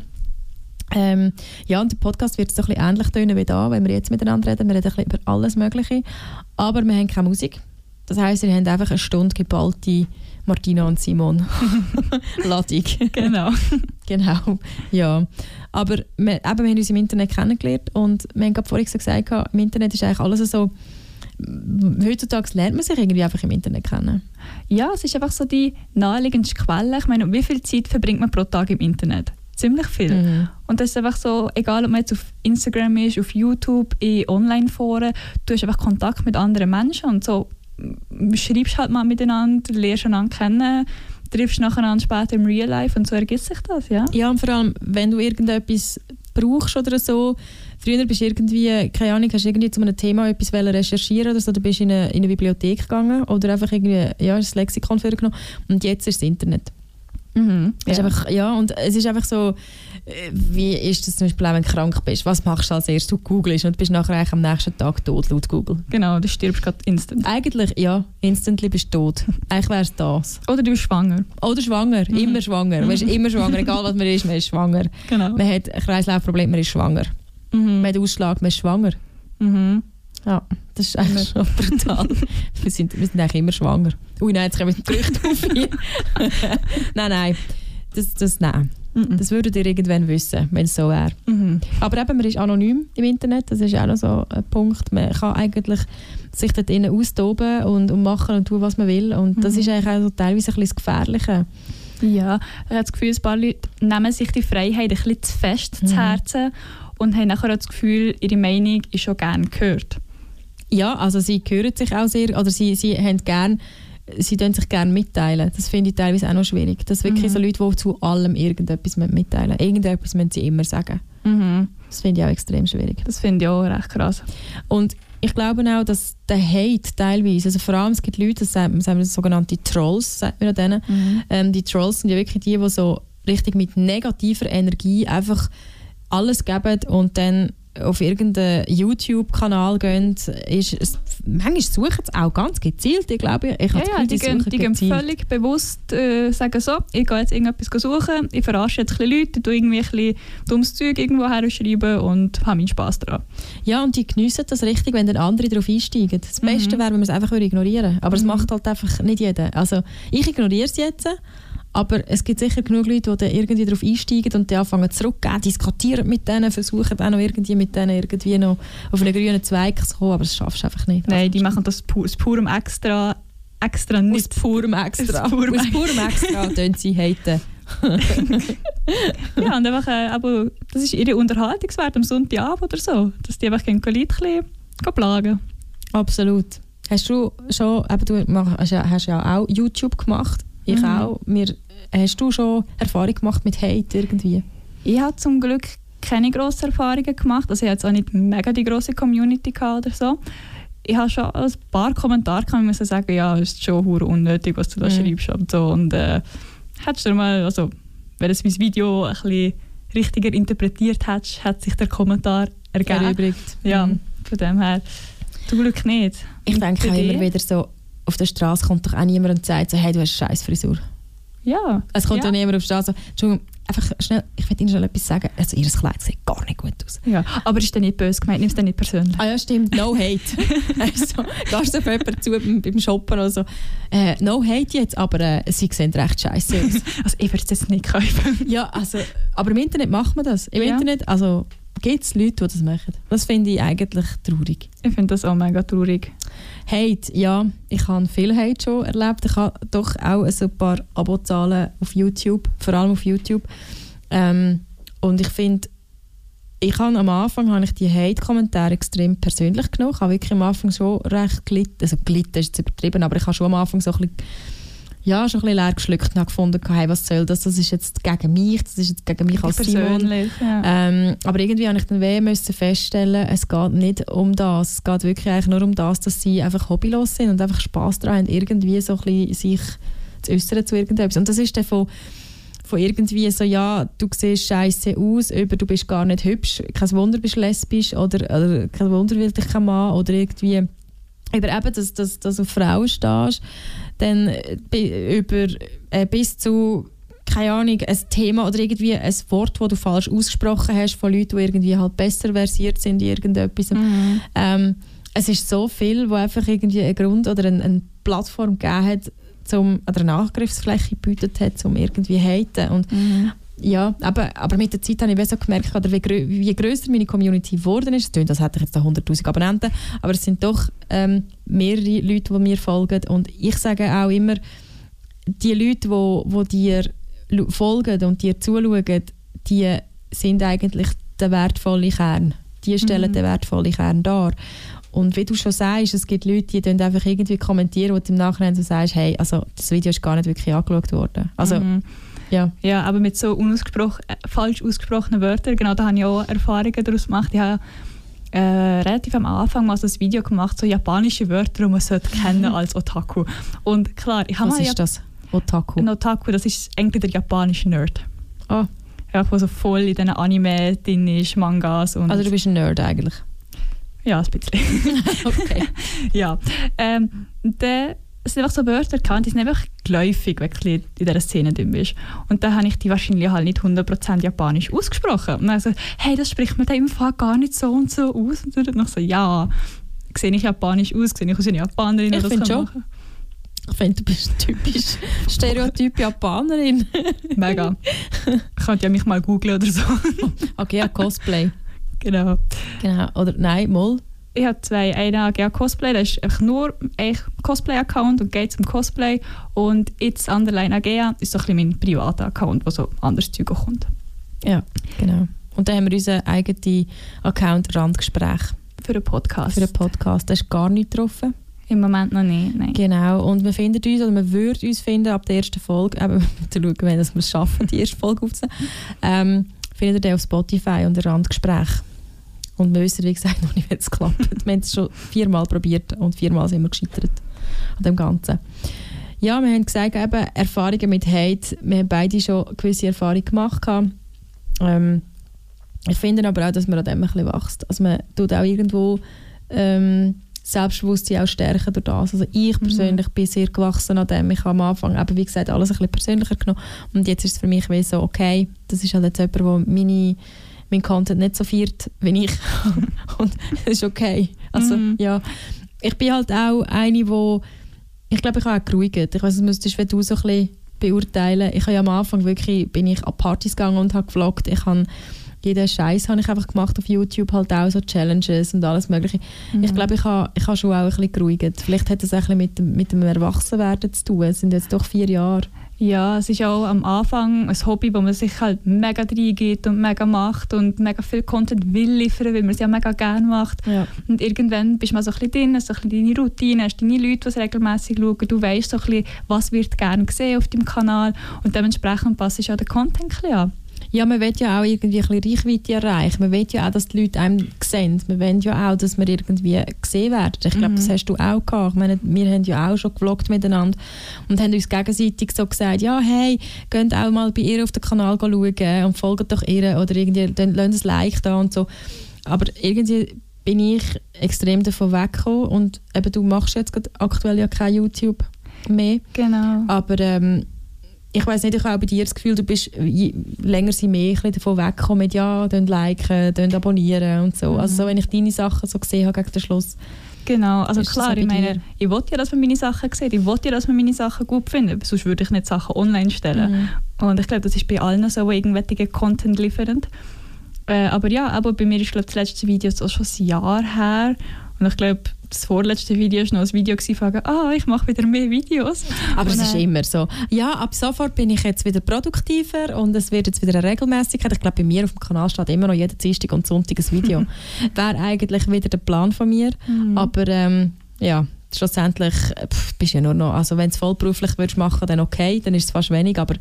Ähm, ja, und der Podcast wird so ein bisschen ähnlich tönen wie da, wenn wir jetzt miteinander reden. Wir reden ein bisschen über alles Mögliche. Aber wir haben keine Musik. Das heisst, wir haben einfach eine Stunde geballte Martina und Simon Ladung. Genau. genau, ja. Aber wir, eben, wir haben uns im Internet kennengelernt und wir haben gerade vorhin so gesagt, im Internet ist eigentlich alles so, heutzutage lernt man sich irgendwie einfach im Internet kennen. Ja, es ist einfach so die naheliegendste Quelle. Ich meine, wie viel Zeit verbringt man pro Tag im Internet? Ziemlich viel. Mhm. Und das ist einfach so, egal ob man jetzt auf Instagram ist, auf YouTube, in Online-Foren, du hast einfach Kontakt mit anderen Menschen und so schreibst halt mal miteinander, lernst einander kennen, triffst nacheinander später im Real Life und so ergibt sich das, ja. Ja, und vor allem, wenn du irgendetwas brauchst oder so, früher bist du irgendwie, keine Ahnung, hast du irgendwie zu einem Thema etwas recherchieren oder so, du bist in eine, in eine Bibliothek gegangen oder einfach irgendwie, ja, das Lexikon vorgenommen und jetzt ist das Internet. Mhm. Ja. einfach, ja, und es ist einfach so, äh, wie ist das zum Beispiel auch, wenn du krank bist? Was machst du als erstes? Du googelst und bist nachher eigentlich am nächsten Tag tot, laut Google. Genau, du stirbst gerade instant. Eigentlich, ja, instantly bist du tot. Eigentlich wäre es das. Oder du bist schwanger. Oder schwanger, immer schwanger. Man ist immer schwanger, egal was man ist, man ist schwanger. Genau. Man hat ein Kreislaufproblem, man ist schwanger. Mhm. Man hat Ausschlag, man ist schwanger. Mhm. Ja, das ist eigentlich schon brutal. wir, sind, wir sind eigentlich immer schwanger. Ui, nein, jetzt kommen die Gerüchte auf hier. nein, nein. Das, das, nein. Mhm. das würdet ihr irgendwann wissen, wenn es so wäre. Mhm. Aber eben, man ist anonym im Internet, das ist auch noch so ein Punkt. Man kann eigentlich sich dort innen austoben und, und machen und tun, was man will. Und das Mhm. ist eigentlich auch so teilweise ein bisschen das Gefährliche. Ja, ich habe das Gefühl, ein paar Leute nehmen sich die Freiheit ein bisschen zu fest Mhm. zu Herzen und haben nachher auch das Gefühl, ihre Meinung ist schon gerne gehört. Ja, also sie hören sich auch sehr, oder sie, sie haben gern, sie tun sich gerne mitteilen. Das finde ich teilweise auch noch schwierig. Das sind wirklich Mhm. so Leute, die zu allem irgendetwas mitteilen müssen. Irgendetwas müssen sie immer sagen. Das finde ich auch extrem schwierig. Das finde ich auch recht krass. Und ich glaube auch, dass der Hate teilweise, also vor allem es gibt Leute, das sagen, wir sogenannte Trolls, sagt man denen. Ähm, die Trolls sind ja wirklich die, die so richtig mit negativer Energie einfach alles geben und dann auf irgendeinen YouTube-Kanal gehen. Ist, es, manchmal suchen sie auch ganz gezielt, ich glaube. Ich Ja, habe ja, die, gehen, die gehen völlig bewusst äh, sagen so, ich gehe jetzt irgendetwas suchen, ich verarsche jetzt ein Leute, ich tue irgendwie ein bisschen dummes Zeug irgendwo herschreiben und habe meinen Spass daran. Ja, und die geniessen das richtig, wenn dann andere darauf einsteigen. Das Mhm. Beste wäre, wenn man es einfach ignorieren würde. Aber es Mhm. macht halt einfach nicht jeder. Also ich ignoriere es jetzt, aber es gibt sicher genug Leute, die dann irgendwie darauf einsteigen und dann anfangen zurückgehen, diskutieren mit denen, versuchen auch noch irgendwie mit denen irgendwie noch auf einen grünen Zweig zu kommen, aber das schaffst du einfach nicht. Nein, die machen das pu aus purem extra, extra Aus nicht. purem Extra. Aus purem Aus purem Extra tun sie haten. Ja, und einfach, äh, aber das ist ihre Unterhaltungswert am Sonntagabend oder so, dass die einfach gehen Leute ein bisschen plagen. Absolut. Hast du schon, eben, du mach- hast ja, hast ja auch YouTube gemacht, ich Mhm. auch. Wir, hast du schon Erfahrung gemacht mit Hate irgendwie? Ich habe zum Glück keine grossen Erfahrungen gemacht. Also ich hatte auch nicht mega die grosse Community gehabt oder so. Ich habe schon ein paar Kommentare gehabt, ich muss sagen, ja, es ist schon unnötig, was du da Mhm. schreibst und so. Und äh, hättest du mal, also wenn du mein Video ein bisschen richtiger interpretiert hättest, hat sich der Kommentar ergeben. Erübrigt. Ja, Mhm. von dem her. Zum Glück nicht. Ich denke auch immer wieder so, auf der Straße kommt doch auch niemand und sagt so, hey, du hast eine scheiß Frisur. Ja. Es kommt ja. ja niemand auf die Straße. Entschuldigung, einfach schnell, ich will Ihnen schnell etwas sagen. Also, ihr Kleid sieht gar nicht gut aus. ja. Aber ist dann nicht böse gemeint, nimm es dann nicht persönlich. Ah ja, stimmt, no hate. also, gehst du auf jemanden zu beim, beim Shoppen oder so. Äh, no hate jetzt, aber äh, sie sehen recht scheiße aus. Also ich würde es jetzt nicht kaufen. ja, also, aber im Internet macht man das. Im Ja. Internet, also, gibt es Leute, die das machen. Das finde ich eigentlich traurig. Ich finde das auch mega traurig. Hate, ja, ich habe viel Hate schon erlebt. Ich habe doch auch so ein paar Abozahlen auf YouTube, vor allem auf YouTube. Ähm, und ich finde, ich habe am Anfang habe ich die Hate-Kommentare extrem persönlich genommen. Ich habe wirklich am Anfang schon recht gelitten, also gelitten ist jetzt übertrieben, aber ich habe schon am Anfang so ein bisschen, ja, schon ein bisschen leer geschluckt und habe gefunden, hey, was soll das? Das ist jetzt gegen mich, das ist jetzt gegen mich als Simon. Ja. Ähm, aber irgendwie habe ich dann weh müssen feststellen, es geht nicht um das. Es geht wirklich eigentlich nur um das, dass sie einfach hobbylos sind und einfach Spass daran haben, irgendwie so ein bisschen sich zu äußern zu irgendetwas. Und das ist dann von, von irgendwie so, ja, du siehst scheiße aus, über du bist gar nicht hübsch, kein Wunder bist lesbisch oder, oder kein Wunder will dich kein Mann oder irgendwie über eben, dass, dass, dass du auf Frauen stehst, dann äh, über äh, bis zu keine Ahnung, ein Thema oder irgendwie ein Wort, das du falsch ausgesprochen hast von Leuten, die irgendwie halt besser versiert sind in irgendetwas. Mhm. Ähm, es ist so viel, wo einfach irgendwie einen Grund oder eine, eine Plattform gegeben hat, zum, oder eine Angriffsfläche gebietet hat, um irgendwie haten. Und Mhm. Ja, aber, aber mit der Zeit habe ich so gemerkt, oder wie, grö wie grösser meine Community geworden ist, klingt, als hätte ich jetzt da 100'000 Abonnenten, aber es sind doch ähm, mehrere Leute, die mir folgen und ich sage auch immer, die Leute, die, die dir folgen und dir zuschauen, die sind eigentlich der wertvolle Kern. Die stellen Mhm. den wertvollen Kern dar. Und wie du schon sagst, es gibt Leute, die dann einfach irgendwie kommentieren, wo du im Nachhinein so sagst, hey, also das Video ist gar nicht wirklich angeschaut worden. Also, Mhm. Ja. Ja, aber mit so unausgesprochen, äh, falsch ausgesprochenen Wörtern, genau da habe ich auch Erfahrungen daraus gemacht. Ich habe äh, relativ am Anfang mal so ein Video gemacht, so japanische Wörter, die man sollte kennen als Otaku. Und klar, ich habe Was mal ist das? Otaku. Ein Otaku, das ist eigentlich der japanische Nerd. Ah. Ja, der so voll in diesen Anime drin ist, Mangas und... Also du bist ein Nerd eigentlich. ja, ein bisschen. Okay. ja. Ähm, dann es sind einfach so Wörter gehabt, die sind einfach geläufig, wenn du in dieser Szene drin bist. Und dann habe ich die wahrscheinlich halt nicht 100% japanisch ausgesprochen. Und dann so, hey, das spricht man da im Fall gar nicht so und so aus. Und dann noch so, ja, sehe ich japanisch aus, sehe ich aus wie eine Japanerin. Ich finde schon. machen. Ich finde, du bist typisch Stereotyp Japanerin. Mega. Ich könnte ja mich mal googeln oder so. Okay, ja, Cosplay. genau. Genau. Oder nein, Moll. Ich habe zwei. Einer GA Cosplay, das ist einfach nur ein Cosplay-Account und geht zum Cosplay. Und jetzt Underline AGA ist so ein bisschen mein privater Account, wo so anderes Zeug kommt. Ja, genau. Und dann haben wir unseren eigenen Account Randgespräch Für einen Podcast. für den Podcast. Da ist gar nicht getroffen. Im Moment noch nicht, nein. Genau. Und man findet uns, oder man würde uns finden ab der ersten Folge, eben zu schauen, wenn wir es schaffen, die erste Folge aufzunehmen, ähm, findet ihr auf Spotify unter Randgespräch. Und wir wissen, wie gesagt, noch nicht, wie es klappt. wir haben es schon viermal probiert und viermal sind wir gescheitert an dem Ganzen. Ja, wir haben gesagt, eben, Erfahrungen mit Hate. Wir haben beide schon gewisse Erfahrungen gemacht. Ähm, ich finde aber auch, dass man an dem ein bisschen wächst. Also man tut auch irgendwo ähm, Selbstbewusstsein auch stärken durch das. Also ich persönlich bin sehr gewachsen an dem. Ich habe am Anfang, eben, wie gesagt, alles ein bisschen persönlicher genommen. Und jetzt ist es für mich wie so, okay, das ist halt jetzt jemand, der meine, mein Content nicht so feiert wie ich. Und das ist okay. Also Mhm. ja, ich bin halt auch eine, wo ich glaube, ich habe auch geruhigt. Ich weiß, das müsstest du so ein bisschen beurteilen. Ich habe ja am Anfang wirklich, bin ich an Partys gegangen und habe gevloggt. Ich habe jeden Scheiß habe ich einfach gemacht auf YouTube, halt auch so Challenges und alles mögliche. Ich glaube, ich habe, ich habe schon auch ein bisschen geruhigt. Vielleicht hat das auch ein bisschen mit dem, mit dem Erwachsenwerden zu tun. Es sind jetzt doch vier Jahre. Ja, es ist auch am Anfang ein Hobby, wo man sich halt mega reingeht und mega macht und mega viel Content will liefern, weil man es ja mega gerne macht. Ja. Und irgendwann bist du mal so ein bisschen drin, hast so ein bisschen deine Routine, hast deine Leute, die regelmäßig schauen. Du weißt so ein bisschen, was wird gerne gesehen auf deinem Kanal und dementsprechend passt auch den Content ein bisschen an. Ja, man will ja auch irgendwie ein bisschen Reichweite erreichen. Man will ja auch, dass die Leute einem sehen. Man will ja auch, dass wir irgendwie gesehen werden. Ich glaube, das hast du auch gehabt. Ich meine, wir haben ja auch schon gevloggt miteinander und haben uns gegenseitig so gesagt, ja, hey, geht auch mal bei ihr auf den Kanal schauen und folgt doch ihr oder irgendwie, dann lasst ein Like da und so. Aber irgendwie bin ich extrem davon weggekommen und eben du machst jetzt aktuell ja kein YouTube mehr. Genau. Aber ähm, ich weiß nicht, ich habe auch bei dir das Gefühl, du bist je länger sie mehr davon weggekommen mit ja, dann liken, dann abonnieren und so. Also so, wenn ich deine Sachen so gesehen habe gegen den Schluss. Genau, also klar, bei ich meine, dir? ich will ja, dass man meine Sachen sieht, ich will ja, dass man meine Sachen gut findet, sonst würde ich nicht Sachen online stellen. Mhm. Und ich glaube, das ist bei allen so, die irgendwelche Content liefern. Äh, aber ja, aber bei mir ist glaub, das letzte Video so schon ein Jahr her. Und ich glaube, das vorletzte Video war noch ein Video von, ah, ich mache wieder mehr Videos. Aber es ist immer so. Ja, ab sofort bin ich jetzt wieder produktiver und es wird jetzt wieder eine Regelmäßigkeit. Ich glaube, bei mir auf dem Kanal steht immer noch jeden Dienstag und Sonntag ein Video. Wäre eigentlich wieder der Plan von mir. Mhm. Aber ähm, ja, schlussendlich pff, bist du ja nur noch, also wenn du es vollberuflich würdest machen, dann okay, dann ist es fast wenig, aber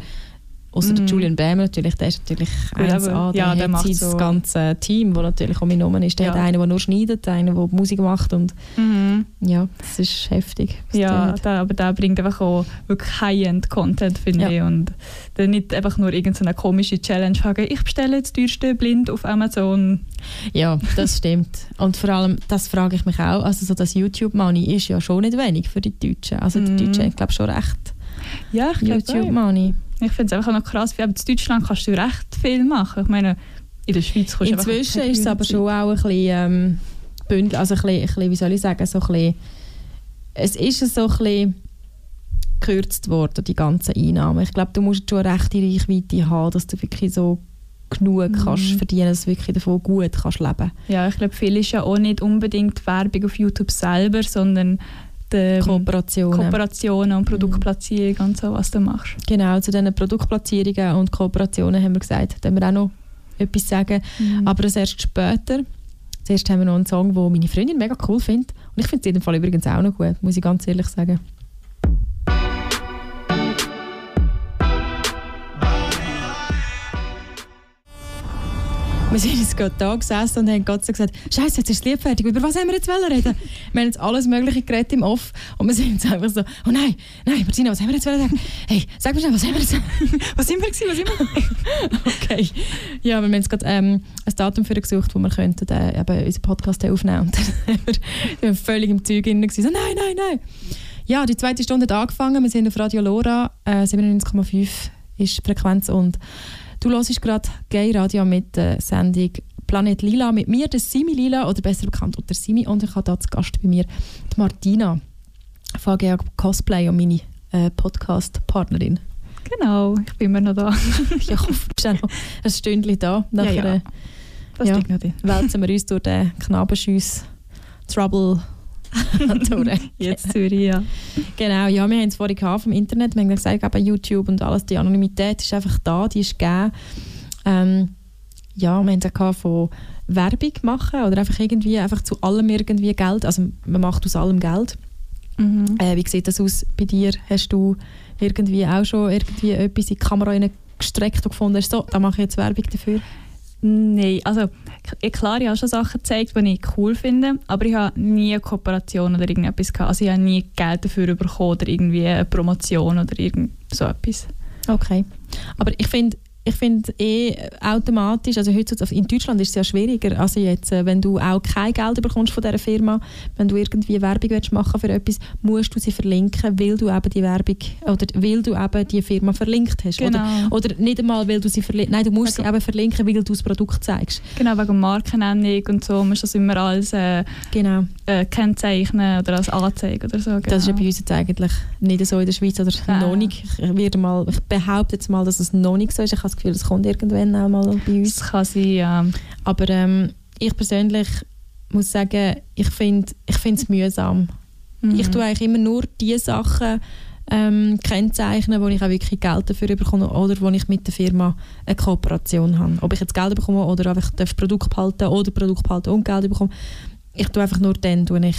außer der Mhm. Julian Bam natürlich, der ist natürlich Gut, 1A, aber- der ja, der macht so- ganze Team, das natürlich um ihn herum ist. Der Ja. hat einen, der nur schneidet, einen, der Musik macht und Mhm. ja, das ist heftig. Ja, der, aber der bringt einfach auch wirklich High-End-Content, finde Ja. ich. Und dann nicht einfach nur irgendeine komische Challenge fragen, ich bestelle das teuerste blind auf Amazon. Ja, das stimmt. Und vor allem, das frage ich mich auch, also so das YouTube-Money ist ja schon nicht wenig für die Deutschen. Also die Mhm. Deutschen haben, glaube ich, schon recht Ja, ich glaube YouTube-Money. Ich finde es einfach noch krass, wie in Deutschland kannst du recht viel machen. Ich meine, in der Schweiz kannst du Inzwischen ist es aber schon auch ein bisschen ähm, bündel, also ein bisschen, ein bisschen, wie soll ich sagen, so ein bisschen, es ist so ein bisschen gekürzt worden, die ganzen Einnahmen. Ich glaube, du musst schon eine rechte Reichweite haben, dass du wirklich so genug Mhm. kannst verdienen, dass du wirklich davon gut kannst leben. Ja, ich glaube, viel ist ja auch nicht unbedingt Werbung auf YouTube selber, sondern die Kooperationen. Kooperationen und Produktplatzierung und so, was du machst. genau, zu diesen Produktplatzierungen und Kooperationen haben wir gesagt, da wir auch noch etwas sagen. Mhm. Aber das erst später. Zuerst haben wir noch einen Song, den meine Freundin mega cool findet. Und ich finde es in dem Fall übrigens auch noch gut, muss ich ganz ehrlich sagen. Wir sind jetzt gerade da gesessen und haben gerade so gesagt, Scheiße, jetzt ist das Lied fertig. Über was haben wir jetzt wollen reden? Wir haben jetzt alles Mögliche geredet im Off und wir sind jetzt einfach so, oh nein, nein, Martina, was haben wir jetzt wollen sagen? Hey, sag mir schnell, was haben wir jetzt was sind wir gewesen? Was sind wir? Okay. Ja, wir haben jetzt gerade ähm, ein Datum für gesucht, wo wir könnten äh, eben unseren Podcast aufnehmen und dann haben wir, wir waren völlig im Zeug drin so nein, nein, nein. Ja, die zweite Stunde hat angefangen, wir sind auf Radio Lora, äh, 97,5 ist die Frequenz und du hörst gerade Gay Radio mit der Sendung Planet Lila mit mir, der Simi Lila, oder besser bekannt unter Simi und ich habe hier zu Gast bei mir die Martina von Gay Cosplay und meine äh, Podcast-Partnerin. Genau, ich bin immer noch da. Ja, ich hoffe, du bist auch noch ein Stündchen da. Nachher Ja, ja. äh, Das Ja. liegt noch drin. wälzen wir uns durch den Knabenschuss Trouble durch. Jetzt Zürich, ja. Genau, ja, wir haben es vorhin vom Internet, wir haben gesagt, eben YouTube und alles, die Anonymität ist einfach da, die ist gegeben. Ähm, ja, wir haben es auch von Werbung machen oder einfach irgendwie, einfach zu allem irgendwie Geld, also man macht aus allem Geld. Mhm. Äh, wie sieht das aus bei dir? Hast du irgendwie auch schon irgendwie etwas in die Kamera gestreckt und gefunden hast, so, da mache ich jetzt Werbung dafür? Nein, also k- klar, ich habe schon Sachen gezeigt, die ich cool finde, aber ich habe nie eine Kooperation oder irgendetwas gehabt. Also ich habe nie Geld dafür bekommen oder irgendwie eine Promotion oder irgend so etwas. Okay. Aber ich finde ich finde eh automatisch, also heutzutage in Deutschland ist es ja schwieriger, also jetzt, äh, wenn du auch kein Geld bekommst von dieser Firma, wenn du irgendwie Werbung willst machen für etwas, musst du sie verlinken, weil du eben die Werbung, oder weil du eben die Firma verlinkt hast. Oder, oder nicht einmal, weil du sie verlinken, nein, du musst sie Also- eben verlinken, weil du das Produkt zeigst. Genau, wegen Markennennung und so musst du das immer als äh, Genau. äh, kennzeichnen oder als Anzeige oder so. Genau. Das ist ja bei uns jetzt eigentlich nicht so in der Schweiz oder Nein. noch nicht. Ich, mal, ich behaupte jetzt mal, dass es noch nicht so ist. Ich das Gefühl, es kommt irgendwann auch mal bei uns. Das kann sein, ja. Aber ähm, ich persönlich muss sagen, ich finde ich es mühsam. Mhm. Ich tue eigentlich immer nur die Sachen ähm, kennzeichnen, wo ich auch wirklich Geld dafür bekomme oder wo ich mit der Firma eine Kooperation habe. Ob ich jetzt Geld bekomme oder einfach darf Produkt behalten oder Produkt behalten und Geld bekomme. Ich tue einfach nur dann, tue ich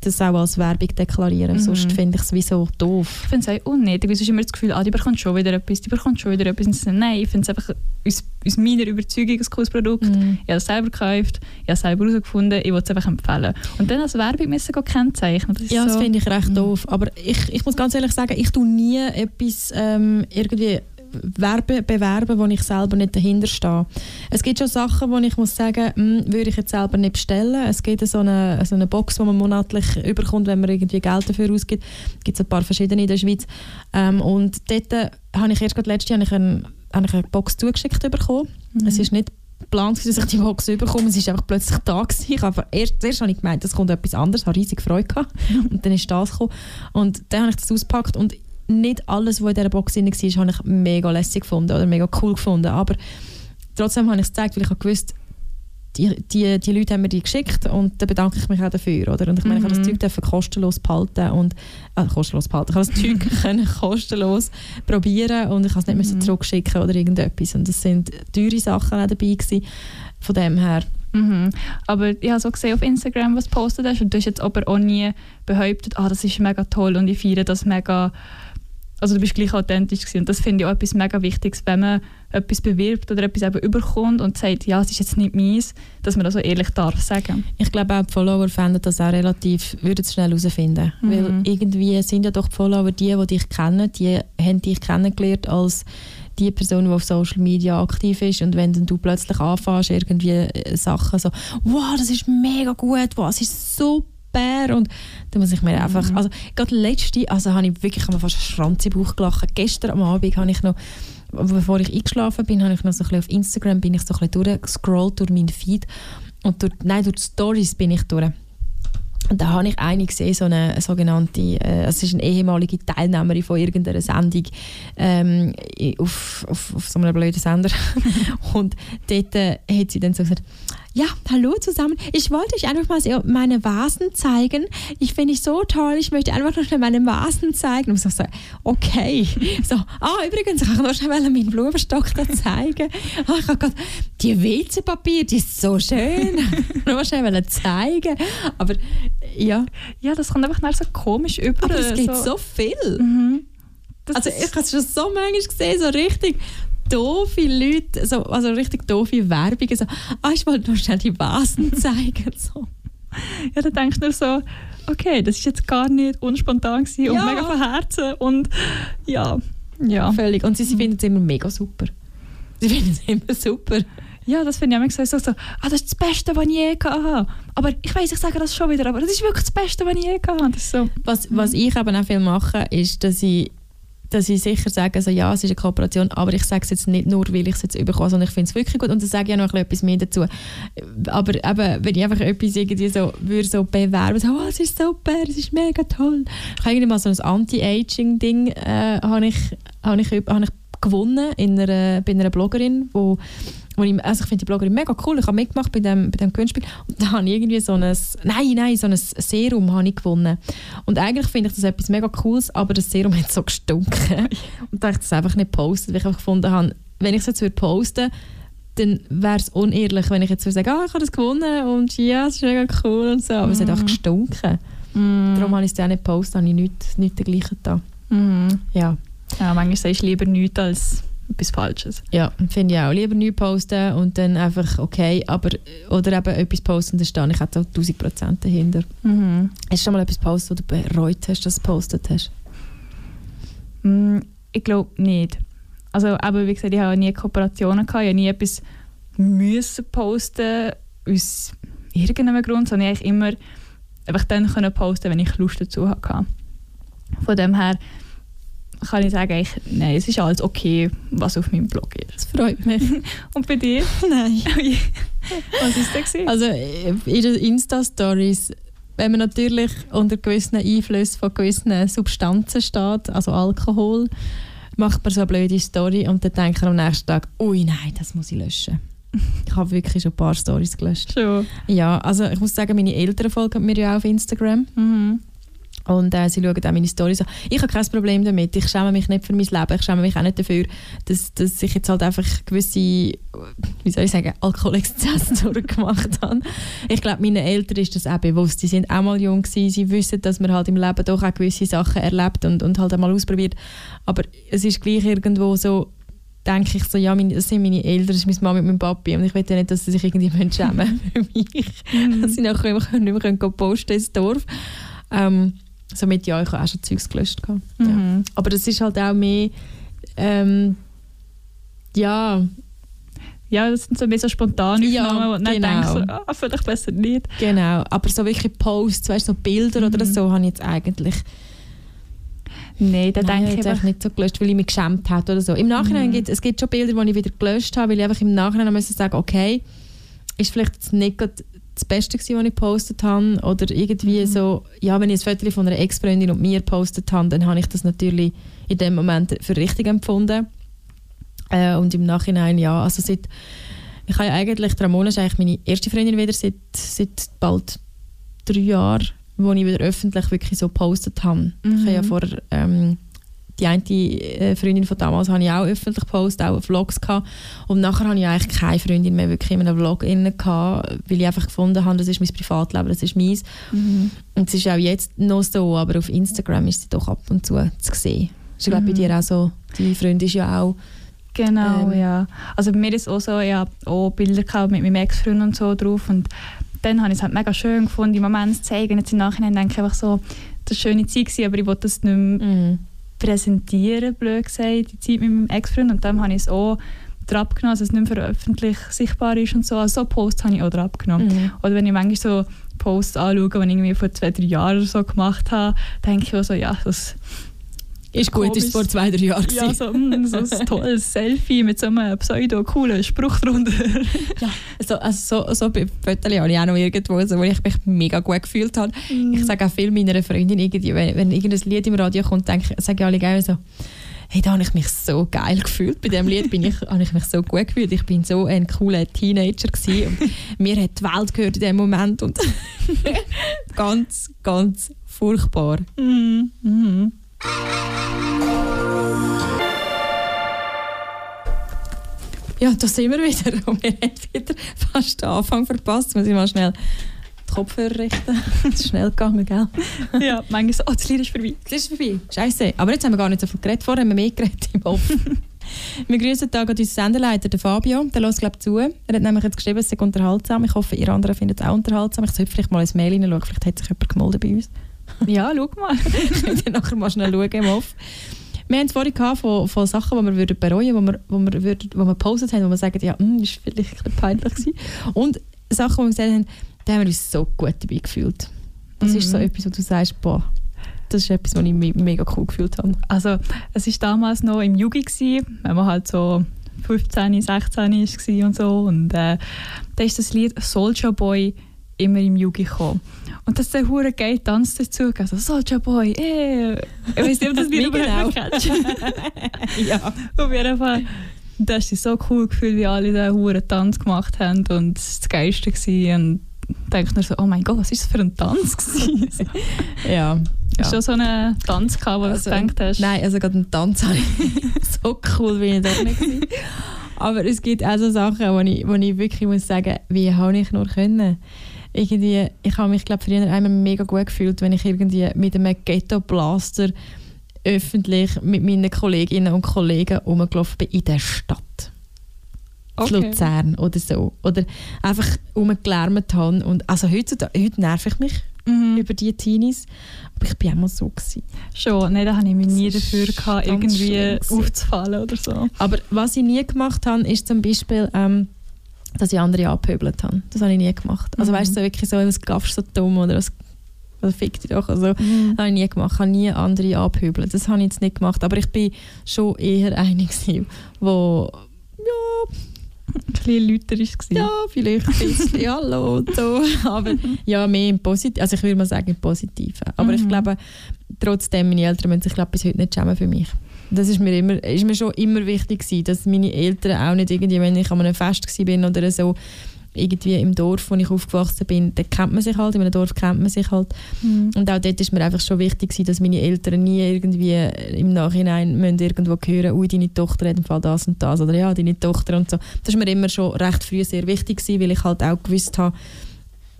das auch als Werbung deklarieren. Mhm. Sonst finde ich es wie so doof. Ich finde es auch unnötig, weil sonst immer das Gefühl, ah, die bekommt schon wieder etwas, die bekommt schon wieder etwas. Und nein, ich finde es einfach aus, aus meiner Überzeugung ein cooles Produkt. Mhm. Ich habe es selber gekauft, ich habe es selber herausgefunden, ich will es einfach empfehlen. Und dann als Werbung müssen wir kennzeichnen. Das ist Ja, das so, finde ich recht Mhm. doof. Aber ich, ich muss ganz ehrlich sagen, ich tue nie etwas ähm, irgendwie werben, bewerben, wo ich selber nicht dahinter stehe. Es gibt schon Sachen, wo ich muss sagen, hm, würde ich jetzt selber nicht bestellen. Es gibt so eine, so eine Box, die man monatlich überkommt, wenn man irgendwie Geld dafür ausgibt. Es gibt ein paar verschiedene in der Schweiz. Ähm, und dort äh, habe ich erst gerade letztes Jahr ich eine, ich eine Box zugeschickt bekommen. Mhm. Es ist nicht geplant, dass ich die Box bekomme. Es ist einfach plötzlich da gewesen. Ich habe erst, zuerst habe ich gemeint, es kommt etwas anderes, habe riesig Freude gehabt. Und dann ist das gekommen. Und dann habe ich das ausgepackt und nicht alles, was in dieser Box drin war, habe ich mega lässig gefunden oder mega cool gefunden. Aber trotzdem habe ich es gezeigt, weil ich habe gewusst, die, die, die Leute haben mir die geschickt und da bedanke ich mich auch dafür. Oder? Und ich meine, ich habe das Mhm. Zeug dürfen kostenlos behalten und äh, kostenlos behalten. Ich habe das Zeug können kostenlos probieren und ich habe es nicht müssen Mhm. zurückschicken oder irgendetwas. Und es sind teure Sachen auch dabei gewesen. Von dem her, Mhm. Aber ich habe so gesehen auf Instagram, was du postet hast und du hast jetzt aber auch nie behauptet, ah, das ist mega toll und ich feiere das mega. Also du bist gleich authentisch gewesen. und das finde ich auch etwas mega Wichtiges, wenn man etwas bewirbt oder etwas eben überkommt und sagt, ja, es ist jetzt nicht meins, dass man das so ehrlich darf sagen. Ich glaube auch die Follower fänden das auch relativ, würden es schnell herausfinden. Mhm. Weil irgendwie sind ja doch die Follower die, die dich kennen, die haben dich kennengelernt als die Person, die auf Social Media aktiv ist und wenn dann du plötzlich anfängst, irgendwie äh, Sachen so, wow, das ist mega gut, wow, es ist super und dann muss ich mir einfach, also gerade letzte, also habe ich wirklich fast Schranz im Bauch gelacht. Gestern am Abend habe ich noch bevor ich eingeschlafen bin, habe ich noch so ein bisschen auf Instagram bin ich so ein bisschen durchgescrollt durch meinen Feed und durch, nein, durch die Stories bin ich durch. Und da habe ich eine gesehen, so eine sogenannte, äh, es ist eine ehemalige Teilnehmerin von irgendeiner Sendung ähm, auf, auf, auf so einem blöden Sender. und dort äh, hat sie dann so gesagt, ja, hallo zusammen. Ich wollte euch einfach mal meine Vasen zeigen. Ich finde ich so toll. Ich möchte einfach noch schnell meine Vasen zeigen. Und ich so, okay. So, ah, übrigens, ich kann noch schnell meinen Blumenstock da zeigen. Ah, ich habe gerade die WC-Papier, die ist so schön. noch schnell zeigen. Aber ja. Ja, das kommt einfach so komisch über. Aber es gibt so, so viel. Mhm. Das Also ich habe es schon so manchmal gesehen, so richtig doofe Leute, so, also richtig doofe Werbungen, so, ah, ich wollte nur schnell die Vasen zeigen. So. Ja, dann denkst du nur so, okay, das ist jetzt gar nicht unspontan gewesen Ja. und mega von Herzen und ja, ja. Völlig. Und sie, sie finden es immer mega super. Sie finden es immer super. Ja, das finde ich immer so, so, so, ah, das ist das Beste, was ich je gehabt habe. Aber ich weiß, ich sage das schon wieder, aber das ist wirklich das Beste, was ich je gehabt habe. Das so, Was, was ich eben auch viel mache, ist, dass ich, dass ich sicher sage, also ja, es ist eine Kooperation, aber ich sage es jetzt nicht nur, weil ich es jetzt überkomme, sondern ich finde es wirklich gut und dann sage ich auch noch etwas mehr dazu. Aber eben, wenn ich einfach etwas irgendwie so, würde so bewerben, so, oh, es ist super, es ist mega toll. Ich habe irgendwie mal so ein Anti-Aging-Ding äh, habe ich, habe ich, habe ich gewonnen in einer, bei einer Bloggerin, wo, wo ich, also ich finde die Bloggerin mega cool, ich habe mitgemacht bei dem, bei dem Gewinnspiel und da habe ich irgendwie so ein, nein, nein, so ein Serum habe ich gewonnen. Und eigentlich finde ich das etwas mega Cooles, aber das Serum hat so gestunken. Und da habe ich das einfach nicht gepostet, weil ich einfach gefunden habe, wenn ich es jetzt würde posten dann wäre es unehrlich, wenn ich jetzt würde sagen, ah, ich habe das gewonnen und ja, es ist mega cool und so, aber es hat einfach gestunken. Darum habe ich es auch nicht gepostet, habe ich nichts, nichts dergleichen da. mhm. Ja. Ja, manchmal sagst du lieber nichts als etwas Falsches. Ja, finde ich auch. Lieber nichts posten und dann einfach okay, aber oder eben etwas posten, da stehe ich auch so 1000 Prozent dahinter. Mhm. Hast du schon mal etwas gepostet, wo du bereut hast, dass du gepostet hast? Mm, Ich glaube nicht. Also, aber wie gesagt, ich habe nie Kooperationen gehabt, ich habe nie etwas müssen posten aus irgendeinem Grund, sondern ich immer einfach dann können posten, wenn ich Lust dazu hatte. Von dem her kann ich sagen, ich, nein, es ist alles okay, was auf meinem Blog ist. Das freut mich. Und bei dir? Nein. was ist das? gewesen? Also äh, in den Insta-Stories, wenn man natürlich unter gewissen Einflüssen von gewissen Substanzen steht, also Alkohol, macht man so eine blöde Story und dann denkt man am nächsten Tag, ui nein, das muss ich löschen. Ich habe wirklich schon ein paar Stories gelöscht. Schon. Ja, also ich muss sagen, meine Eltern folgen mir ja auch auf Instagram. Mhm. Und äh, sie schauen auch meine Storys an. Ich habe kein Problem damit. Ich schäme mich nicht für mein Leben. Ich schäme mich auch nicht dafür, dass, dass ich jetzt halt einfach gewisse, wie soll ich sagen, Alkoholexzesse durchgemacht habe. Ich glaube, meinen Eltern ist das auch bewusst. Sie sind auch mal jung gewesen. Sie wissen, dass man halt im Leben doch auch gewisse Sachen erlebt und, und halt einmal ausprobiert. Aber es ist gleich irgendwo so, denke ich so, ja, meine, das sind meine Eltern, das ist meine Mama mit meinem Papi und ich will ja nicht, dass sie sich irgendwie schämen für mich. Dass sie nachher nicht mehr können posten ins Dorf. Ähm, somit ja, ich habe auch schon Zeugs gelöscht. gehabt. Ja. Mhm. Aber das ist halt auch mehr, ähm, ja, Ja, das sind so mehr so spontane Ja, Aufnahmen, wo du genau. denkst, so, ah, vielleicht besser nicht. genau. Aber so wirklich Posts, weißt, so Bilder oder Mhm. so, habe ich jetzt eigentlich Nein, da Nein, denke ich einfach, nicht so gelöscht, weil ich mich geschämt habe oder so. Im Nachhinein Mhm. gibt es gibt schon Bilder, die ich wieder gelöscht habe, weil ich einfach im Nachhinein müssen sagen okay, ist vielleicht jetzt nicht das Beste gewesen, was ich gepostet habe oder irgendwie Mhm. so, ja, wenn ich ein Foto von einer Ex-Freundin und mir gepostet habe, dann habe ich das natürlich in dem Moment für richtig empfunden. Äh, und im Nachhinein, ja, also seit, ich habe ja eigentlich, Ramona ist eigentlich meine erste Freundin wieder seit, seit bald drei Jahren, wo ich wieder öffentlich wirklich so gepostet habe. Ich habe ja Mhm. vorher ähm, die eine äh, Freundin von damals habe ich auch öffentlich gepostet, auch Vlogs gehabt. Und nachher habe ich eigentlich keine Freundin mehr wirklich in einem Vlog inne gehabt, weil ich einfach gefunden habe, das ist mein Privatleben, das ist meins. Mhm. Und es ist auch jetzt noch so, aber auf Instagram ist sie doch ab und zu zu sehen. Ich glaube, bei Mhm. dir auch so, deine Freundin ist ja auch... Genau, Ähm. ja. Also bei mir ist es auch so, ich habe auch Bilder gehabt mit meinem Ex-Freund und so drauf und dann habe ich es halt mega schön gefunden, die Momente zu zeigen. Jetzt im Nachhinein denke ich einfach so, das war eine schöne Zeit, gewesen, aber ich wollte das nicht mehr Mhm. Präsentieren, blöd gesagt, die Zeit mit meinem Ex-Freund. Und dann habe ich es auch drauf genommen, dass es nicht mehr für öffentlich sichtbar ist und so. Also so Posts habe ich auch drauf genommen. Mhm. Oder wenn ich manchmal so Posts anschaue, die ich irgendwie vor zwei, drei Jahren so gemacht habe, denke ich auch so, ja, das Ist gut, ist vor zwei, drei Jahren ja, so, mm, so ein tolles Selfie mit so einem pseudo-coolen Spruch drunter. So, also so, so bei Fotos habe ich auch noch irgendwo, so, wo ich mich mega gut gefühlt habe. Ich sage auch viel meiner Freundin, irgendwie, wenn, wenn irgendein Lied im Radio kommt, denke, sage ich alle gerne so, hey, da habe ich mich so geil gefühlt. Bei diesem Lied bin ich, habe ich mich so gut gefühlt. Ich bin so ein cooler Teenager gewesen und mir hat die Welt gehört in dem Moment und ganz, ganz furchtbar. Mhm. Mhm. Ja, da sind wir wieder und wir haben wieder fast den Anfang verpasst. Muss ich mal schnell die Kopfhörer richten. Es ist schnell gegangen, gell? Ja, manchmal so, oh, das Lied ist vorbei. Das ist vorbei. Scheiße. Aber jetzt haben wir gar nicht so viel geredet. Vorher haben wir mehr geredet im Off. wir grüßen da unseren Senderleiter, den Fabio. Der hört, glaube zu. Er hat nämlich jetzt geschrieben, es sei unterhaltsam. Ich hoffe, ihr anderen findet es auch unterhaltsam. Ich sollte vielleicht mal ins Mail hineinschauen. Vielleicht hat sich jemand gemeldet bei uns. Ja, schau mal. Könnt ihr nachher mal schnell schauen im Off. Wir haben es vorhin von, von Sachen, die wir würden bereuen würden, die wir, wo wir, wo wir gepostet haben, wo wir sagen, ja, hm, das war vielleicht ein peinlich. Gewesen. Und Sachen, die wir gesagt haben, da haben wir uns so gut dabei gefühlt. Das ist so Mhm. etwas, wo du sagst, boah, das ist etwas, was ich me mega cool gefühlt habe. Also, es war damals noch im Jugi, wenn man halt so 15, 16 war und so. Und äh, da ist das Lied Soldier Boy immer im Jugi gekommen. Und das ist der hure geil Tanz dazu. Also Soldier Boy, eh. Ich weiß nicht, ob das Wie überhaupt genau? kennst. ja. Auf jeden Fall. Das war so cool gefühlt, wie alle diesen huren Tanz gemacht haben. Und es war das Geilste. Gewesen. Und denke mir so, oh mein Gott, was war das für ein Tanz? ja. Hast du schon so einen Tanz gehabt, wo du Also, gedacht hast? Nein, also gerade einen Tanz habe ich so cool bin ich doch nicht gewesen. Aber es gibt auch so Sachen, wo ich, wo ich wirklich muss sagen, wie habe ich nur können. Irgendwie, ich habe mich glaube früher einmal mega gut gefühlt, wenn ich irgendwie mit einem Ghetto Blaster öffentlich mit meinen Kolleginnen und Kollegen rumgelaufen bin in der Stadt. Okay. Luzern oder so. Oder einfach rumgelärmt habe. Und also heutzutage, heute nerv ich mich Mhm. über die Teenies, aber ich bin auch mal so gewesen. Schon, nein, da habe ich mich nie dafür gehabt, irgendwie aufzufallen oder so. Aber was ich nie gemacht habe, ist zum Beispiel, ähm, dass ich andere angepöbelt habe. Das habe ich nie gemacht. Also Mhm. weißt du, so wirklich so, was gaffst so dumm oder was, was fick dich doch. Also, Mhm. das habe ich nie gemacht. Ich habe nie andere angepöbelt. Das habe ich jetzt nicht gemacht. Aber ich bin schon eher eine gewesen, wo ja, Ein bisschen lauter war ja, vielleicht ein bisschen Hallo und so. Aber ja, mehr im Positiven. Also ich würde mal sagen im Positiven. Aber ich Mhm. glaube, trotzdem, meine Eltern müssen sich glaub, bis heute nicht schämen für mich. Das ist mir, immer, ist mir schon immer wichtig gewesen, dass meine Eltern auch nicht irgendwie, wenn ich an einem Fest war bin oder so, irgendwie im Dorf, wo ich aufgewachsen bin, da kennt man sich halt, in einem Dorf kennt man sich halt. Mhm. Und auch dort ist mir einfach schon wichtig gewesen, dass meine Eltern nie irgendwie im Nachhinein müssen irgendwo hören, ui, deine Tochter hat im Fall das und das oder ja, deine Tochter und so. Das ist mir immer schon recht früh sehr wichtig gewesen, weil ich halt auch gewusst habe,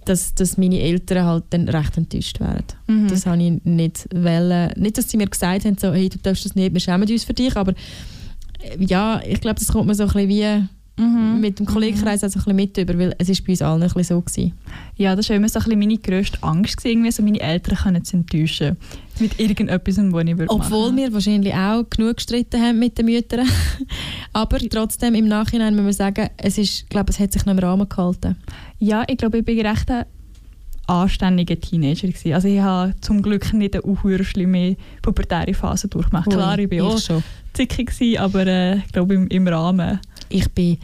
dass, dass meine Eltern halt dann recht enttäuscht wären. Mhm. Das habe ich nicht wollen. Nicht, dass sie mir gesagt haben, so, hey, du darfst das nicht, wir schämen uns für dich, aber äh, ja, ich glaube, das kommt mir so ein bisschen wie Mhm. mit dem Kollegenkreis also ein bisschen mit über, weil es ist bei uns allen ein bisschen so gewesen. Ja, das war immer so ein bisschen meine grösste Angst, gewesen, irgendwie, so meine Eltern können zu enttäuschen. Mit irgendetwas, was ich würde Obwohl machen. wir wahrscheinlich auch genug gestritten haben mit den Müttern. Aber trotzdem im Nachhinein müssen wir sagen, es ist, glaube, es hat sich noch im Rahmen gehalten. Ja, ich glaube, ich bin recht ein anständiger Teenager. Gewesen. Also ich habe zum Glück nicht eine unheuer schlimme pubertäre Phase durchgemacht. Klar, ich bin auch schon. zickig, gewesen, aber äh, ich glaube im, im Rahmen Ich bin,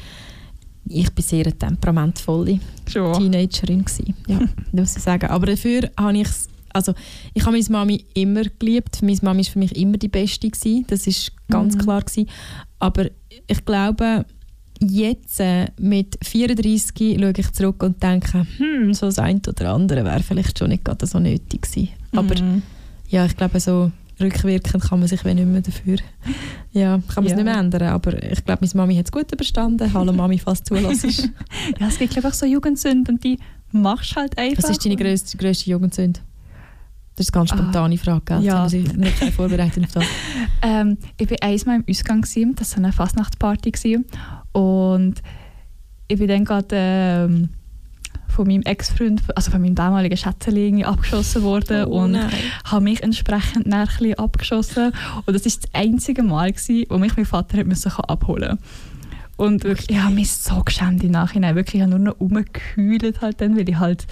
ich bin sehr eine temperamentvolle schon. Teenagerin gewesen. Ja, muss ich sagen. Aber dafür habe ich also ich habe meine Mami immer geliebt. Meine Mami war für mich immer die Beste gewesen. Das ist ganz Mhm. klar gewesen. Aber ich glaube jetzt äh, mit 34 schaue ich zurück und denke, hm, so das eine oder andere wäre vielleicht schon nicht gerade so nötig gewesen. Aber Mhm. ja, ich glaube so rückwirkend kann man sich nicht mehr dafür, ja, kann man es Ja. nicht mehr ändern, aber ich glaube, meine Mami hat es gut überstanden. Hallo Mami, du zulässt. Ja, es gibt einfach so Jugendsünden und die machst du halt einfach. Was ist deine grösste, grösste Jugendsünde? Das ist eine ganz Ah, spontane Frage, gell? ja. Ich nicht vorbereitet auf das. Ähm, ich war einmal im Ausgang, gewesen, das war eine Fastnachtsparty. gewesen. Und ich bin dann gerade ähm, von meinem Ex-Freund, also von meinem damaligen Schätzchen, abgeschossen worden Oh und habe mich entsprechend ein abgeschossen. Und das war das einzige Mal, gewesen, wo mich mein Vater hat müssen abholen und wirklich, ich habe mich so geschämt im Nachhinein. Wirklich, ich habe nur noch rumgekühlt halt dann, weil ich halt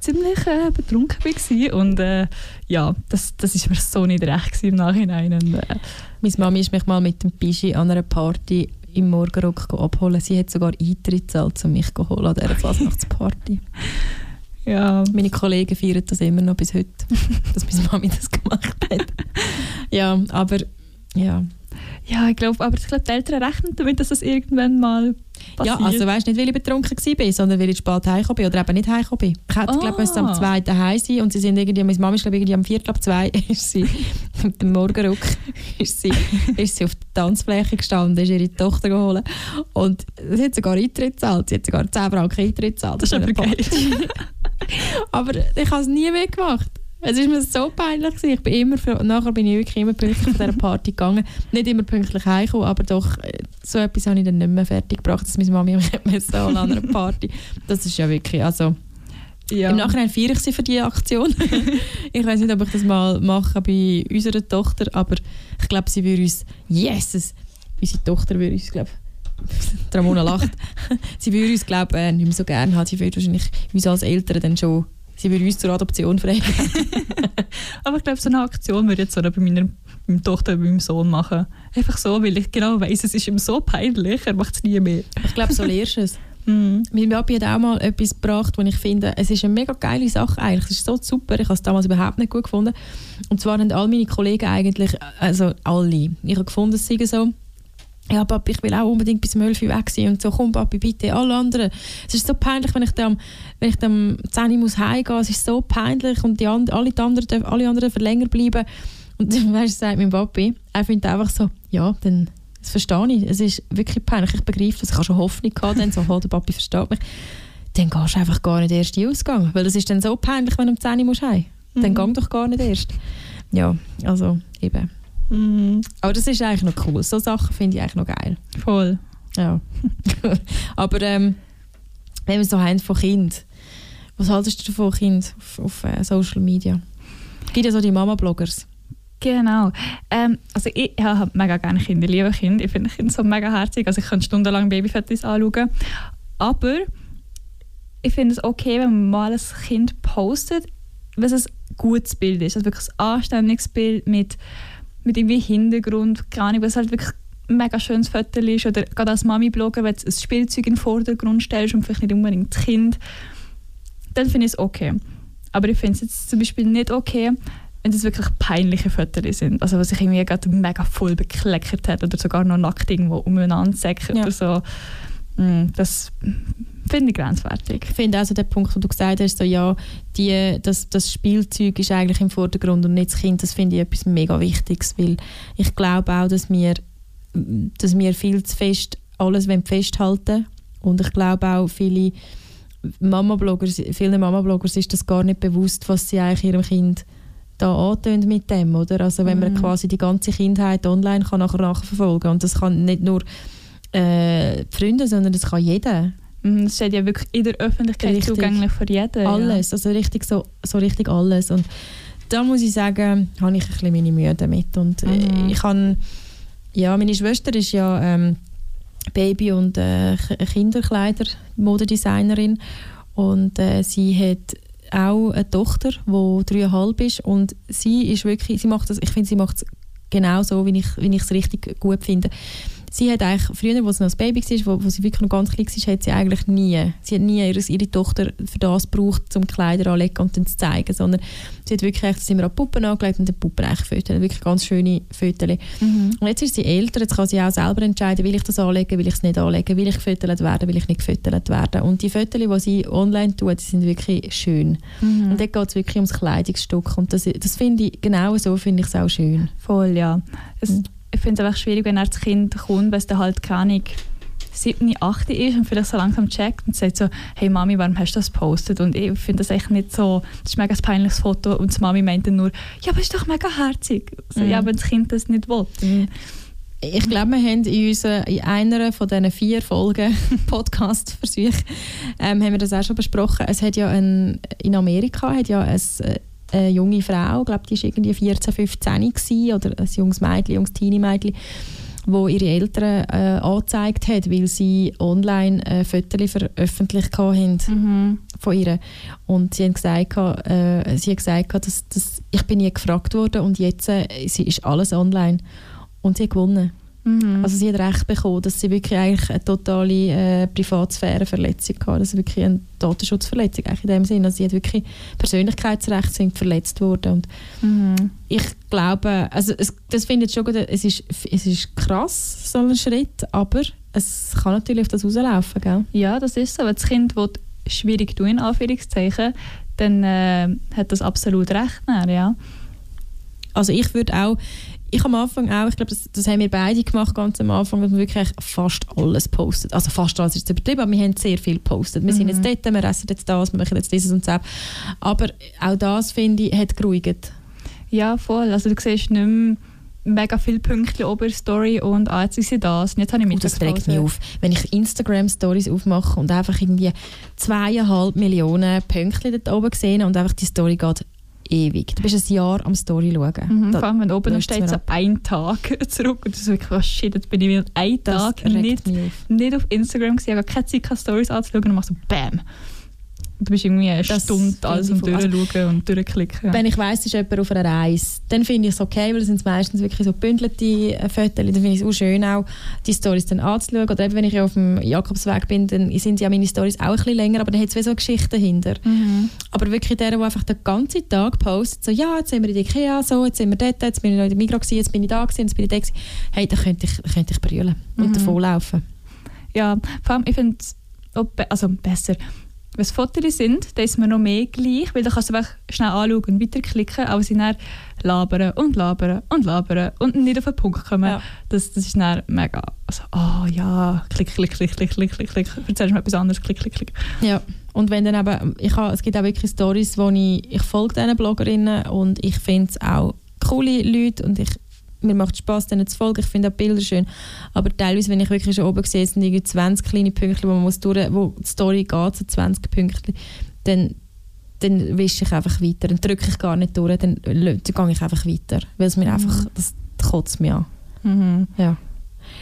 ziemlich äh, betrunken war. Und äh, ja, das, das ist mir so nicht recht im Nachhinein. Und, äh, Meine Mami ist mich mal mit dem Pischi an einer Party im Morgenrock abholen. Sie hat sogar Eintritt gezahlt, um mich zu holen an dieser Fasnachtsparty. ja, Meine Kollegen feiern das immer noch bis heute, dass meine Mami das gemacht hat. Ja, aber ja. Ja, ich glaube, aber ich glaube, die Eltern rechnen damit, dass das irgendwann mal passiert. Ja, also weißt nicht, weil ich betrunken war, sondern weil ich spät heimgekommen bin oder eben nicht heimgekommen bin. Ich hätte, Ah. glaube ich, am zweiten heim sein und sie sind irgendwie, meine Mama ist glaube ich irgendwie am Viertel ab zwei, ist sie mit dem Morgenruck, ist sie, ist sie auf der Tanzfläche gestanden, ist ihre Tochter geholt und sie hat sogar Eintritt gezahlt, sie hat sogar 10 Franken Eintritt gezahlt. Das ist aber geil. Aber ich habe es nie mehr gemacht. Es war mir so peinlich. Gewesen. Ich bin immer, für- nachher bin ich wirklich immer pünktlich von dieser Party gegangen. Nicht immer pünktlich heimgekommen, aber doch äh, so etwas habe ich dann nicht mehr fertig gebracht, dass meine Mami mich holen an einer Party. Das ist ja wirklich, also ja. im Nachhinein feiere ich sie für diese Aktion. ich weiß nicht, ob ich das mal mache bei unserer Tochter, aber ich glaube, sie würde uns, Jesus, unsere Tochter würde uns, glaube die Ramona lacht. sie würde uns, glaube ich, nicht mehr so gerne haben. Sie würde wahrscheinlich uns als Eltern dann schon, sie würde uns zur Adoption fragen. Aber ich glaube, so eine Aktion würde ich jetzt so bei meiner, meiner Tochter und meinem Sohn machen. Einfach so, weil ich genau weiss, es ist ihm so peinlich, er macht es nie mehr. ich glaube, so lernst du es. Mhm. Mein Papi hat auch mal etwas gebracht, wo ich finde, es ist eine mega geile Sache eigentlich. Es ist so super, ich habe es damals überhaupt nicht gut gefunden. Und zwar haben all meine Kollegen eigentlich, also alle, ich habe gefunden, es sei so, ja Papi, ich will auch unbedingt bis um 11 Uhr weg sein und so, komm Papi, bitte, alle anderen. Es ist so peinlich, wenn ich dann, wenn ich dann um 10 Uhr muss heimgehen muss, es ist so peinlich und die and, alle, die anderen, alle anderen dürfen länger bleiben. Und dann weißt, sagt mein Papi, er findet einfach so, ja, dann das verstehe ich. Es ist wirklich peinlich. Ich begreife das. Ich habe schon Hoffnung gehabt, dann so, oh, der Papi versteht mich. Dann gehst du einfach gar nicht erst in den Ausgang. Weil das ist dann so peinlich, wenn du um 10 Uhr musst heim. Dann Mhm. gang doch gar nicht erst. Ja, also eben. Mhm. Aber das ist eigentlich noch cool. So Sachen finde ich eigentlich noch geil. Voll. Ja. Aber ähm, wenn wir so haben von Kind, was haltest du davon, Kind auf, auf äh, Social Media? Es gibt ja so die Mama-Bloggers. Genau. Ähm, also ich habe mega gerne Kinder, ich liebe Kinder. Ich finde Kinder so mega herzig. Also ich kann stundenlang Babyfotos anschauen. Aber ich finde es okay, wenn man mal ein Kind postet, es ein gutes Bild ist. Also wirklich ein anständiges Bild mit, mit irgendwie Hintergrund, keine Ahnung, was halt wirklich ein mega schönes Foto ist. Oder gerade als Mami-Blogger, wenn du ein Spielzeug in den Vordergrund stellst und vielleicht nicht unbedingt das Kind, dann finde ich es okay. Aber ich finde es jetzt zum Beispiel nicht okay, wenn das wirklich peinliche Fotos sind. Also was sich irgendwie gerade mega voll bekleckert hat oder sogar noch nackt irgendwo umeinander säckert Ja. oder so. Mm, Das finde ich grenzwertig. Ich finde also der Punkt, wo du gesagt hast, so, ja, die, das, das Spielzeug ist eigentlich im Vordergrund und nicht das Kind, das finde ich etwas mega Wichtiges, weil ich glaube auch, dass wir, dass wir viel zu fest alles wollen festhalten und ich glaube auch, viele Mama-Bloggers, vielen Mama-Bloggers ist das gar nicht bewusst, was sie eigentlich ihrem Kind da antun mit dem, oder? Also wenn man Mhm. quasi die ganze Kindheit online kann nachher nachverfolgen und das kann nicht nur äh, Freunde, sondern das kann jeder. Es steht ja wirklich in der Öffentlichkeit Richtig. zugänglich für jeden. Alles, also richtig so, so richtig alles. Und da muss ich sagen, habe ich ein bisschen meine Mühe damit. Und äh, Mhm. ich habe, ja, meine Schwester ist ja ähm, Baby- und äh, Kinderkleider-Modedesignerin und äh, sie hat auch eine Tochter, die dreieinhalb ist und sie ist wirklich, sie macht das, ich finde, sie macht es genau so, wie ich wie ich es richtig gut finde. Sie hat eigentlich, früher, als sie noch ein Baby war, wo, wo sie wirklich noch ganz klein war, hat sie eigentlich nie, sie hat nie ihre, ihre Tochter für das gebraucht, zum Kleider anlegen und dann zu zeigen, sondern sie hat wirklich, echt, sind wir an Puppen angelegt und den Puppen eigentlich Fotos, wirklich ganz schöne Fotos. Mhm. Und jetzt ist sie älter, jetzt kann sie auch selber entscheiden, will ich das anlegen, will ich es nicht anlegen, will ich gefüttert werden, will ich nicht gefüttert werden. Und die Fotos, die sie online tut, die sind wirklich schön. Mhm. Und dort geht es wirklich ums Kleidungsstück und das, das finde ich, genau so finde ich es auch schön. Voll, ja. Es, Mhm. Ich finde es einfach schwierig, wenn er das Kind kommt, weil es dann halt keine Ahnung, 7, 8 ist und vielleicht so langsam checkt und sagt so, hey Mami, warum hast du das gepostet? Und ich finde das echt nicht so, das ist ein mega peinliches Foto und die Mami meint dann nur, ja, aber es ist doch mega herzig. So, Mhm. Ja, wenn das Kind das nicht will. dann- Ich glaube, wir haben in, unser, in einer von diesen vier Folgen Podcast-Versuch ähm, haben wir das auch schon besprochen. Es hat ja ein, in Amerika hat ja ein, äh, eine junge Frau, ich glaube, die war irgendwie 14, 15 gewesen, oder ein junges Mädchen, ein junges Teenie-Mädchen, wo ihre Eltern äh, angezeigt hat, weil sie online äh, Fotos veröffentlicht haben Mhm. von ihr. Und sie haben gesagt, äh, sie hat gesagt, dass, dass ich bin nie gefragt worden und jetzt äh, sie ist alles online. Und sie hat gewonnen. Mhm. Also sie hat recht bekommen, dass sie wirklich eigentlich eine totale äh, Privatsphäreverletzung hatte. Also wirklich eine Datenschutzverletzung eigentlich in dem Sinne. Also sie hat wirklich Persönlichkeitsrechte sind verletzt worden. Und Mhm. ich glaube, also es, das finde ich schon gut, es ist, es ist krass, so ein Schritt, aber es kann natürlich auf das rauslaufen, gell? Ja, das ist so. Wenn das Kind will schwierig tun, in Anführungszeichen, dann äh, hat das absolut recht. Dann, ja. Also ich würde auch, ich am Anfang auch, ich glaube, das, das haben wir beide gemacht, ganz am Anfang, dass wir wirklich fast alles postet. Also fast alles ist übertrieben, aber wir haben sehr viel gepostet. Wir sind Mhm. jetzt dort, wir essen jetzt das, wir machen jetzt dieses und das. Aber auch das, finde ich, hat geruhigt. ja, voll. Also du siehst nicht mehr mega viele Punkte oben in der Story und ah, jetzt ist sie das und jetzt habe ich Und das regt mich auf. Wenn ich Instagram-Stories aufmache und einfach irgendwie zweieinhalb Millionen Pünktchen dort oben sehe und einfach die Story geht ewig. Du bist ein Jahr am Story schauen. Mhm, Da- vor allem, wenn oben steht so ab. ein Tag zurück und das ist wirklich, oh shit, jetzt bin ich wieder einen das Tag nicht, auf. nicht auf Instagram ich habe keine Zeit, keine Stories anzuschauen und mache so BAM. Und du bist irgendwie eine Das Stunde alles am voll- durchschauen und durchklicken. Wenn ich weiss, es ist jemand auf einer Reise, dann finde ich es okay, weil es sind meistens wirklich so gebündelte äh, Fotos. Dann finde ich es auch schön, auch die Stories dann anzuschauen. Oder eben, wenn ich auf dem Jakobsweg bin, dann sind ja meine Stories auch ein bisschen länger, aber dann hat es so eine Geschichte dahinter. Mhm. Aber wirklich der, der einfach den ganzen Tag postet, so «Ja, jetzt sind wir in Ikea, so, jetzt sind wir dort, jetzt bin ich noch in der Migros, jetzt bin ich da, gewesen, jetzt bin ich da». gewesen. Hey, da könnte ich, könnte ich brüllen und Mhm. davonlaufen. Ja, vor allem, ich finde es also besser. Wenn es Fotos sind, dann ist mir noch mehr gleich, weil dann kannst du einfach schnell anschauen und weiterklicken, aber sie dann labern und labern und labern und nicht auf den Punkt kommen. Ja. Das, das ist dann mega, also, oh ja, klick, klick, klick, klick, klick, klick, klick, erzählst du mir etwas anderes, klick, klick, klick. Ja, und wenn dann eben, ich habe, es gibt auch wirklich Stories, wo ich, ich folge diesen Bloggerinnen und ich finde es auch coole Leute und ich, mir macht Spaß denen zu folgen, ich finde auch Bilder schön, aber teilweise, wenn ich wirklich schon oben sehe, sind irgendwie 20 kleine Pünktchen, wo man muss durch, wo die Story geht, so 20 Pünktchen, dann dann wische ich einfach weiter, dann drücke ich gar nicht durch, dann, dann gehe ich einfach weiter, weil es mir einfach, das kotzt mich an. Mhm. Ja.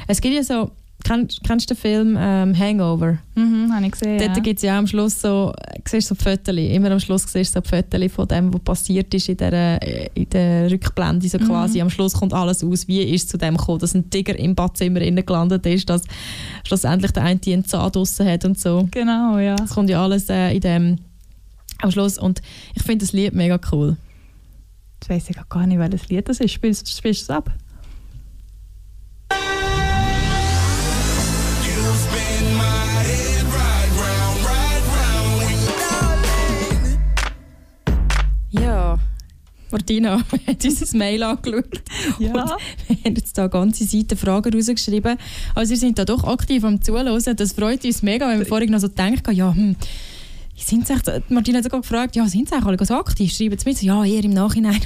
Es gibt ja so, kennst, kennst du den Film ähm, Hangover? Mhm, habe ich gesehen. Dort ja. gibt es ja am Schluss so, siehst so Fotos, immer am Schluss siehst du so Fotos von dem, was passiert ist in der, äh, in der Rückblende, so Mhm. quasi. Am Schluss kommt alles aus, wie ist es zu dem gekommen, dass ein Tiger im Badzimmer gelandet ist, dass schlussendlich der eine einen Zahn draussen hat und so. Genau, ja. Das kommt ja alles äh, in dem am Schluss und ich finde das Lied mega cool. Jetzt weiss ich gar nicht, welches Lied das ist. Spielst, spielst du es ab? Martina hat unser Mail angeschaut. Und wir haben jetzt da ganze Seiten Fragen rausgeschrieben. Also ihr seid da doch aktiv am Zuhören. Das freut uns mega, wenn wir vorhin noch so denken, ja, hm, sind echt, Martina hat sogar gefragt, ja, sind sie eigentlich alle so aktiv? Schreiben sie mit? Ja, eher im Nachhinein.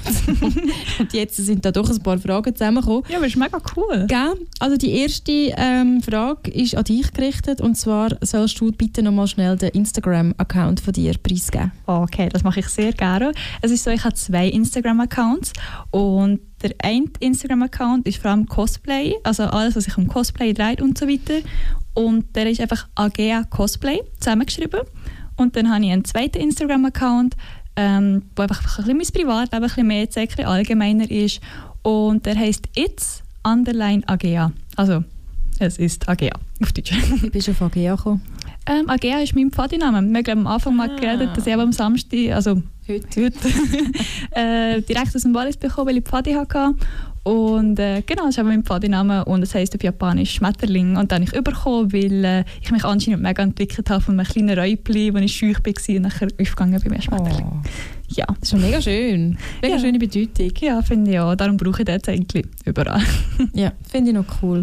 Und jetzt sind da doch ein paar Fragen zusammengekommen. Ja, aber ist mega cool. Gell? Also die erste ähm, Frage ist an dich gerichtet und zwar sollst du bitte nochmal schnell den Instagram-Account von dir preisgeben. Okay, das mache ich sehr gerne. Es ist so, ich habe zwei Instagram-Accounts und der eine Instagram-Account ist vor allem Cosplay, also alles, was sich um Cosplay dreht und so weiter. Und der ist einfach Agea Cosplay zusammengeschrieben. Und dann habe ich einen zweiten Instagram-Account, ähm, wo einfach ein bisschen mein Privatleben ein bisschen mehr zeigt, ein allgemeiner ist. Und der heißt It's Underline Agea. Also es ist AGA auf Deutsch. Wie bist du auf AGA gekommen? Ähm, AGA ist mein Pfadiname. Wir haben am Anfang mal Ah. geredet, dass ich am Samstag, also Heute. heute, äh, direkt aus dem Wallis bekommen, weil ich Pfadi hatte. Und äh, genau, das ist eben mein Pfadiname und das heisst auf Japanisch Schmetterling. Und dann habe ich bekommen, weil äh, ich mich anscheinend mega entwickelt habe von einem kleinen Räubli, wo ich schüch war und nachher aufgegangen bin bei mir Schmetterling. Oh, Ja. das ist schon mega schön. Mega Ja. schöne Bedeutung. Ja, finde ich auch. Darum brauche ich das eigentlich überall. Ja, finde ich noch cool.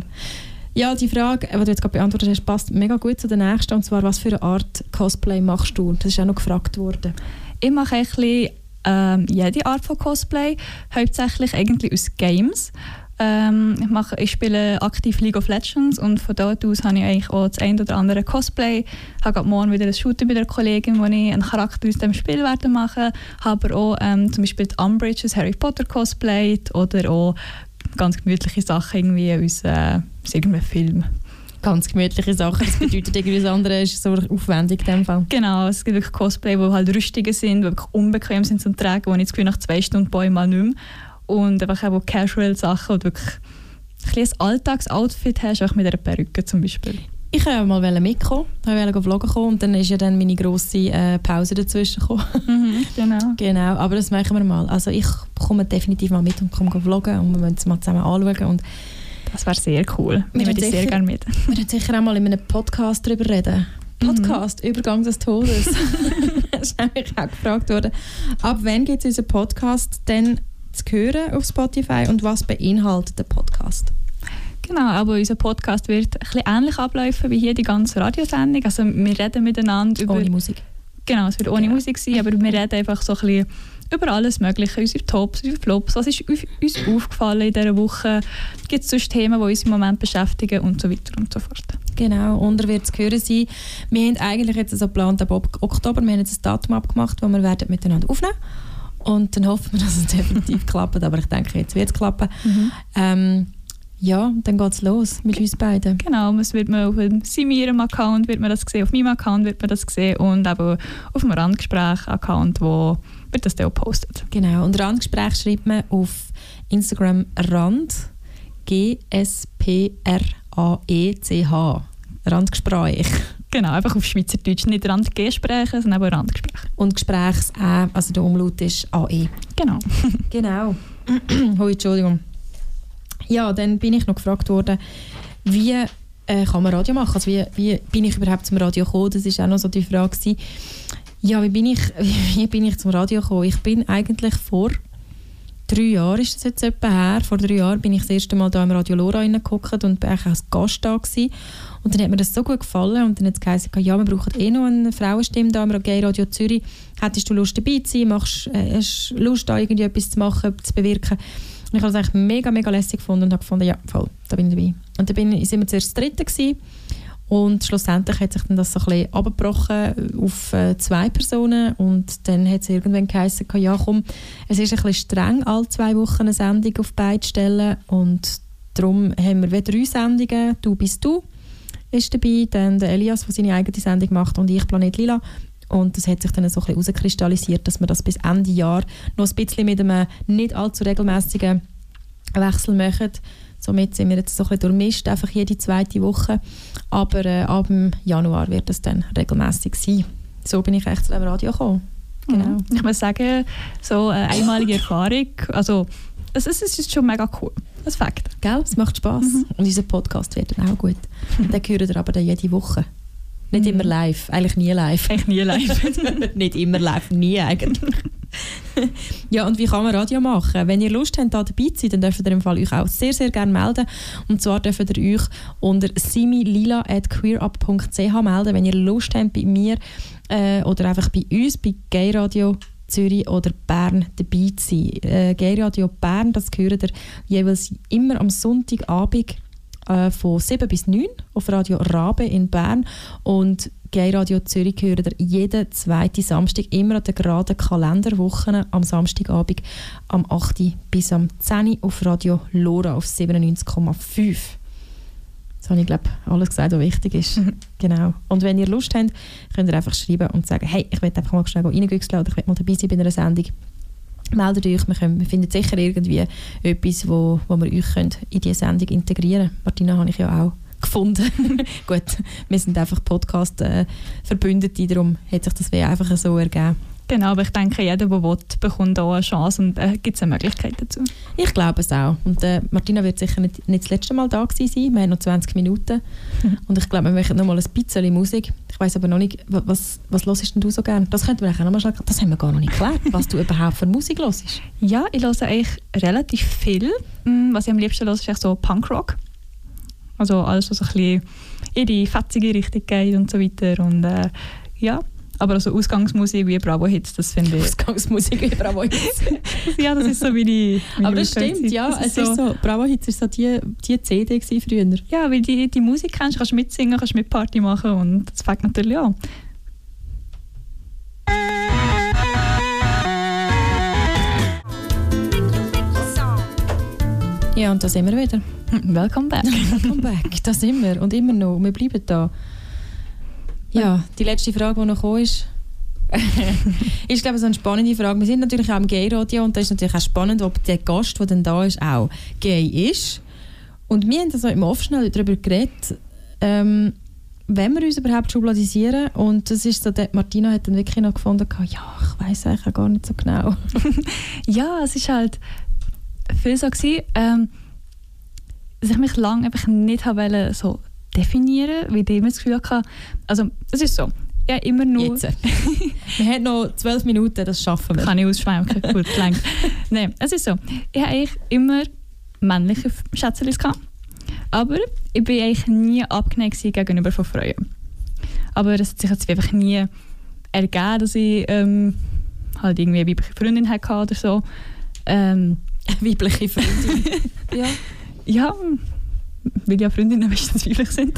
Ja, die Frage, die du jetzt gerade beantwortet hast, passt mega gut zu der nächsten. Und zwar, was für eine Art Cosplay machst du? Das ist auch noch gefragt worden. Ich mache ein bisschen, ähm, jede Art von Cosplay, hauptsächlich eigentlich aus Games. Ähm, ich, mache, ich spiele aktiv League of Legends und von dort aus habe ich eigentlich auch das ein oder andere Cosplay. Ich habe morgen wieder ein Shooting mit einer Kollegin, wo ich einen Charakter aus dem Spiel werde machen habe aber auch ähm, zum Beispiel die Umbridge Harry Potter cosplayt oder auch ganz gemütliche Sachen irgendwie aus, äh, irgendeinem Film. Ganz gemütliche Sachen. Das bedeutet irgendwie das andere ist so aufwendig in dem Fall. Genau, es gibt wirklich Cosplay, die halt rüstige sind, die wirklich unbequem sind zum Tragen, wo ich das Gefühl nach zwei Stunden ich mal nicht mehr. Und einfach auch Casual Sachen, du wirklich ein kleines Alltagsoutfit hast, auch mit einer Perücke zum Beispiel. Ich wollte mal mitkommen, ich wollte vloggen kommen und dann ist ja dann meine grosse äh, Pause dazwischen gekommen. genau. genau, aber das machen wir mal. Also ich komme definitiv mal mit und komme vloggen und wir müssen es mal zusammen anschauen. Und Das wäre sehr cool. Wir Nehme haben ich sehr gerne mit. wir werden sicher auch mal in einem Podcast darüber reden. Podcast, Übergang des Todes. das ist nämlich auch gefragt worden. Ab wann gibt es unseren Podcast denn zu hören auf Spotify und was beinhaltet der Podcast? Genau, aber unser Podcast wird ein bisschen ähnlich ablaufen wie hier die ganze Radiosendung. Also wir reden miteinander über... Ohne Musik. Genau, es wird ohne Genau. Musik sein, aber wir reden einfach so ein bisschen über alles Mögliche, unsere Tops, unsere Flops, was ist uns aufgefallen in dieser Woche, gibt es sonst Themen, die uns im Moment beschäftigen und so weiter und so fort. Genau, und er wird zu hören sein. Wir haben eigentlich jetzt so geplant ab Ok- Oktober, wir haben jetzt ein Datum abgemacht, wo wir werden miteinander aufnehmen und dann hoffen wir, dass es definitiv klappt, aber ich denke, jetzt wird es klappen. Ähm, ja, dann geht es los mit uns beiden. Genau, es wird man auf dem Simirum Account wird man das sehen, auf meinem Account wird man das sehen und eben auf dem Randgespräch Account, wo wird das dann auch postet. Genau, und Randgespräch schreibt man auf Instagram Rand, G-S-P-R-A-E-C-H. Randgespräch. Genau, einfach auf Schweizerdeutsch, nicht Randgespräche, sondern eben Randgespräche. Und Gesprächs -Ä, also der Umlaut ist AE. Genau. Genau. oh, Entschuldigung. Ja, dann bin ich noch gefragt worden, wie äh, kann man Radio machen? Also wie, wie bin ich überhaupt zum Radio gekommen? Das ist auch noch so die Frage. Gewesen. Ja, wie bin, ich, wie bin ich zum Radio gekommen? Ich bin eigentlich vor drei Jahren, ist das jetzt etwa her, vor drei Jahren bin ich das erste Mal da im Radio Lora reingehockt und bin eigentlich als Gast da gewesen. Und dann hat mir das so gut gefallen und dann hat es geheißen, ja, wir brauchen eh noch eine Frauenstimme da im Gay Radio Zürich. Hättest du Lust dabei zu sein? Machst, äh, hast du Lust, da irgendwie etwas zu machen, zu bewirken? Und ich habe es eigentlich mega, mega lässig gefunden und habe gefunden, ja, voll, da bin ich dabei. Und dann bin, sind wir zuerst das Dritte gewesen. Und schlussendlich hat sich dann das so ein bisschen abgebrochen auf äh, zwei Personen und dann hat es irgendwann geheißen, ja komm, es ist ein bisschen streng, alle zwei Wochen eine Sendung auf beide Stellen und darum haben wir wieder drei Sendungen, «Du bist du» ist dabei, dann der Elias, der seine eigene Sendung macht und ich, «Planet Lila». Und das hat sich dann so ein bisschen herauskristallisiert, dass wir das bis Ende Jahr noch ein bisschen mit einem nicht allzu regelmäßigen Wechsel machen. Somit sind wir jetzt so ein bisschen durchmischt, einfach jede zweite Woche. Aber äh, ab Januar wird das dann regelmäßig sein. So bin ich echt zu dem Radio gekommen. Genau. Mhm. Ich muss sagen, so eine einmalige Erfahrung, also es, es ist schon mega cool. Das Fakt. Gell? Es macht Spass. Und unser Podcast wird dann auch gut. Den hören ihr aber dann jede Woche. Nicht Mhm. immer live, eigentlich nie live. Eigentlich nie live. nicht immer live, nie eigentlich. ja, und wie kann man Radio machen? Wenn ihr Lust habt, da dabei zu sein, dann dürft ihr im Fall euch auch sehr, sehr gerne melden. Und zwar dürft ihr euch unter similila.queerup.ch melden, wenn ihr Lust habt, bei mir äh, oder einfach bei uns, bei Gay Radio Zürich oder Bern dabei zu sein. Äh, Gay Radio Bern, das gehört ihr jeweils immer am Sonntagabend äh, von 7 bis 9 auf Radio Rabe in Bern und Gay Radio Zürich hören ihr jeden zweiten Samstag immer an der geraden Kalenderwochen am Samstagabend am 8. bis am 10 auf Radio Lora auf 97,5. Das habe ich, glaube alles gesagt, was wichtig ist. genau. Und wenn ihr Lust habt, könnt ihr einfach schreiben und sagen, hey, ich will einfach mal schnell reingüchseln oder ich will mal dabei sein bei einer Sendung. Meldet euch, wir, können, wir finden sicher irgendwie etwas, wo, wo wir euch in diese Sendung integrieren können. Martina habe ich ja auch gefunden. Gut, wir sind einfach Podcast-Verbündete, darum hat sich das einfach so ergeben. Genau, aber ich denke, jeder, der will, bekommt auch eine Chance und äh, gibt es eine Möglichkeit dazu. Ich glaube es auch. Und äh, Martina wird sicher nicht, nicht das letzte Mal da gewesen sein. Wir haben noch 20 Minuten. Mhm. Und ich glaube, wir machen noch mal ein bisschen Musik. Ich weiß aber noch nicht, wa- was, was hörst denn du so gerne? Das könnten wir eigentlich auch noch mal schnell, das haben wir gar noch nicht geklärt, was du überhaupt für Musik hörst. Ja, ich höre eigentlich relativ viel. Mm, Was ich am liebsten höre, ist echt so Punkrock. Also alles, was so ein bisschen in die fetzige Richtung geht und so weiter. Und äh, ja, aber also Ausgangsmusik wie Bravo Hits, das finde ich. Ausgangsmusik wie Bravo Hits. ja, das ist so wie die. meine aber das stimmt, ja. Das Es ist so, Bravo Hits war so die, die CD früher. Ja, weil die, die Musik kennst, kannst du mitsingen, kannst Mitparty machen und das fängt natürlich an. Ja, und da sind wir wieder. Welcome back. Welcome back. Da sind wir und immer noch. Wir bleiben da. Ja, die letzte Frage, die noch gekommen ist, ist glaube ich so eine spannende Frage. Wir sind natürlich auch im Gay-Radio und da ist natürlich auch spannend, ob der Gast, der dann da ist, auch gay ist. Und wir haben also im Off schnell darüber geredet, ähm, wenn wir uns überhaupt schubladisieren. Und das ist so, der Martina hat dann wirklich noch gefunden, ja, ich weiß eigentlich auch gar nicht so genau. Ja, es ist halt viel so gewesen, ähm, dass ich mich lange einfach nicht habe wollen, so definieren, weil ich immer das Gefühl hatte, also es ist so, ja immer nur Jetzt. wir haben noch zwölf Minuten, das schaffen wir. kann ich ausschwenken, gut, lang. Nein, es ist so, ich habe eigentlich immer männliche Schätzchen gehabt, aber ich bin eigentlich nie abgeneigt gegenüber von Frauen. Aber es hat sich jetzt einfach nie ergeben, dass ich ähm, halt irgendwie eine weibliche Freundin hatte oder so. Ähm, Weibliche Freundin. ja. Ja, weil ja Freundinnen meistens weiblich sind.